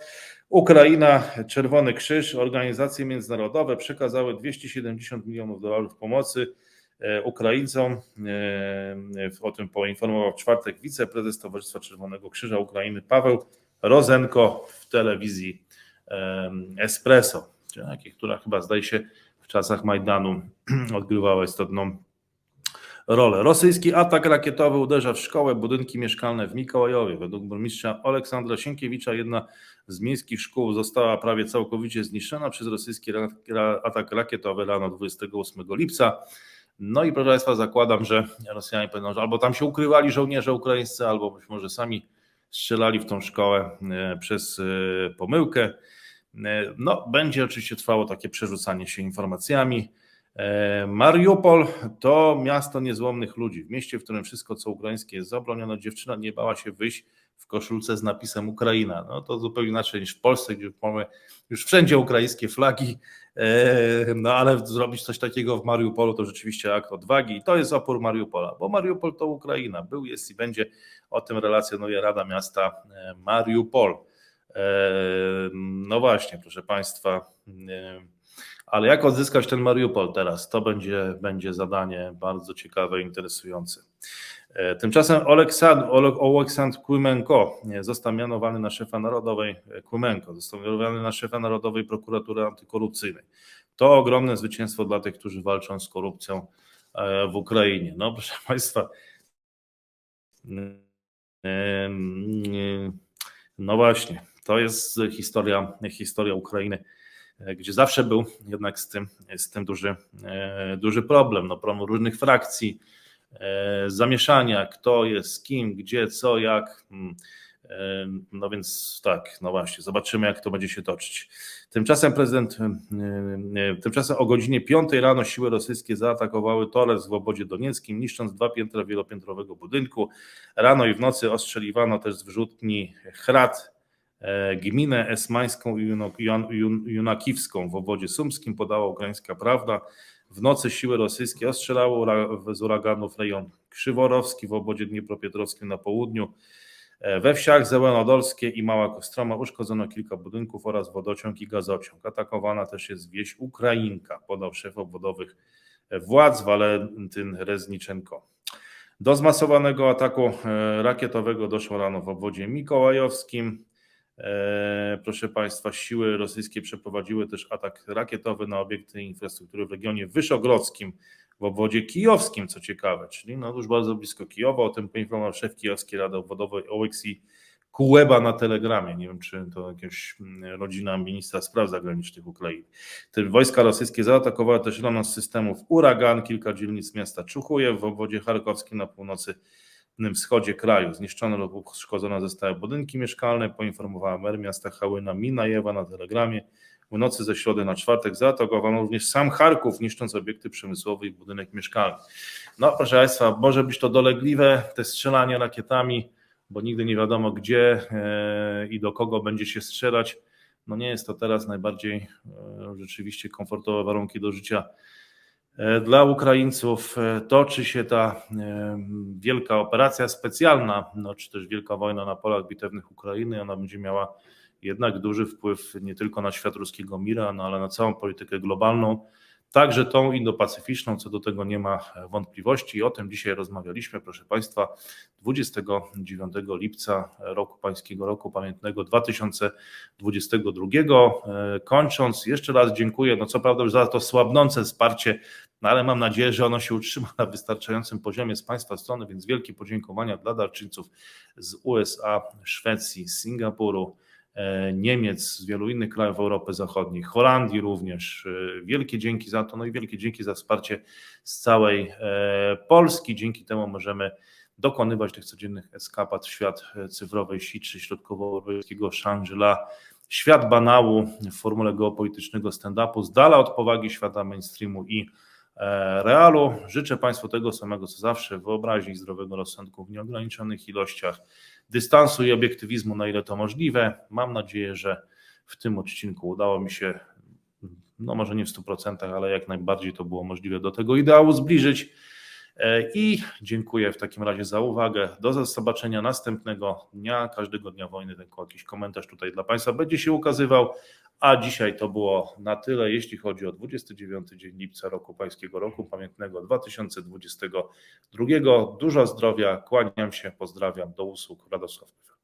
Ukraina, Czerwony Krzyż, organizacje międzynarodowe przekazały 270 milionów dolarów pomocy Ukraińcom. E, o tym poinformował w czwartek wiceprezes Towarzystwa Czerwonego Krzyża Ukrainy Paweł Rozenko w telewizji Espresso, która chyba zdaje się w czasach Majdanu <clears throat> odgrywała istotną rolę. Rosyjski atak rakietowy uderza w szkołę, budynki mieszkalne w Mikołajowie. Według burmistrza Aleksandra Sienkiewicza jedna z miejskich szkół została prawie całkowicie zniszczona przez rosyjski atak rakietowy rano 28 lipca. No i proszę Państwa, zakładam, że Rosjanie będą, że albo tam się ukrywali żołnierze ukraińscy, albo być może sami strzelali w tą szkołę e, przez e, pomyłkę. E, no, będzie oczywiście trwało takie przerzucanie się informacjami. Mariupol to miasto niezłomnych ludzi. W mieście, w którym wszystko, co ukraińskie jest zabronione, dziewczyna nie bała się wyjść w koszulce z napisem Ukraina. No to zupełnie inaczej niż w Polsce, gdzie mamy już wszędzie ukraińskie flagi, no ale zrobić coś takiego w Mariupolu to rzeczywiście akt odwagi i to jest opór Mariupola, bo Mariupol to Ukraina, był, jest i będzie. O tym relacjonuje Rada Miasta e, Mariupol. No właśnie, proszę Państwa, ale jak odzyskać ten Mariupol teraz? To będzie, będzie zadanie bardzo ciekawe, interesujące. E, tymczasem Oleksandr Kłymenko został mianowany na szefa narodowej e, Kłymenko, został mianowany na szefa Narodowej Prokuratury Antykorupcyjnej. To ogromne zwycięstwo dla tych, którzy walczą z korupcją e, w Ukrainie. No proszę <laughs> Państwa, no właśnie, to jest historia, historia Ukrainy gdzie zawsze był jednak z tym, z tym duży, duży problem. No, problem różnych frakcji, zamieszania, kto jest z kim, gdzie, co, jak. Hmm. No więc tak, no właśnie, zobaczymy, jak to będzie się toczyć. Tymczasem prezydent, tymczasem o godzinie 5 rano siły rosyjskie zaatakowały Torres w obodzie donieckim, niszcząc dwa piętra wielopiętrowego budynku. Rano i w nocy ostrzeliwano też z wyrzutni Hrat E, gminę esmańską i junakiwską w obwodzie sumskim podała ukraińska prawda. W nocy siły rosyjskie ostrzelały z uraganów rejon Krzyworowski w obwodzie dniepropietrowskim na południu. E, we wsiach Zełenodolskie i Mała Kostroma uszkodzono kilka budynków oraz wodociąg i gazociąg. Atakowana też jest wieś Ukrainka, podał szef obwodowych władz Walentyn Rezniczenko. Do zmasowanego ataku e, rakietowego doszło rano w obwodzie mikołajowskim. E, proszę Państwa, siły rosyjskie przeprowadziły też atak rakietowy na obiekty infrastruktury w regionie wyszogrodzkim w obwodzie kijowskim, co ciekawe, czyli no już bardzo blisko Kijowa. O tym poinformował szef Kijowskiej Rady Obwodowej Oleksij Kułeba na telegramie. Nie wiem, czy to jakaś mm, rodzina ministra spraw zagranicznych Ukrainy. Te wojska rosyjskie zaatakowały też rano z systemów Uragan, kilka dzielnic miasta Czuchujew w obwodzie charkowskim na północy wschodzie kraju. Zniszczone lub uszkodzone zostały budynki mieszkalne, poinformowała mer miasta Hałyna Minajewa na telegramie. W nocy ze środy na czwartek zaatakowano również sam Charków, niszcząc obiekty przemysłowe i budynek mieszkalny. No proszę Państwa, może być to dolegliwe, te strzelanie rakietami, bo nigdy nie wiadomo gdzie e, i do kogo będzie się strzelać. No nie jest to teraz najbardziej e, rzeczywiście komfortowe warunki do życia dla Ukraińców e, toczy się ta e, wielka operacja specjalna, no, czy też wielka wojna na polach bitewnych Ukrainy. Ona będzie miała jednak duży wpływ nie tylko na świat ruskiego mira, no, ale na całą politykę globalną także tą indo-pacyficzną, co do tego nie ma wątpliwości. I o tym dzisiaj rozmawialiśmy, proszę Państwa, 29 lipca roku pańskiego roku pamiętnego 2022. Kończąc, jeszcze raz dziękuję, no co prawda już za to słabnące wsparcie, no ale mam nadzieję, że ono się utrzyma na wystarczającym poziomie z Państwa strony, więc wielkie podziękowania dla darczyńców z USA, Szwecji, Singapuru, E, Niemiec, z wielu innych krajów Europy Zachodniej, Holandii również. E, wielkie dzięki za to, no i wielkie dzięki za wsparcie z całej e, Polski. Dzięki temu możemy dokonywać tych codziennych eskapad w świat cyfrowej sieci środkowoeuropejskiego Shangri-La, świat banału w formule geopolitycznego stand-upu, z dala od powagi świata mainstreamu i realu. Życzę Państwu tego samego co zawsze, wyobraźni zdrowego rozsądku w nieograniczonych ilościach dystansu i obiektywizmu, na ile to możliwe. Mam nadzieję, że w tym odcinku udało mi się, no może nie w 100%, ale jak najbardziej to było możliwe do tego ideału zbliżyć. E, I dziękuję w takim razie za uwagę. Do zobaczenia następnego dnia, każdego dnia wojny, tylko jakiś komentarz tutaj dla Państwa będzie się ukazywał. A dzisiaj to było na tyle, jeśli chodzi o 29 dzień lipca roku pańskiego roku pamiętnego 2022. Dużo zdrowia, kłaniam się, pozdrawiam, do usług, Radosław.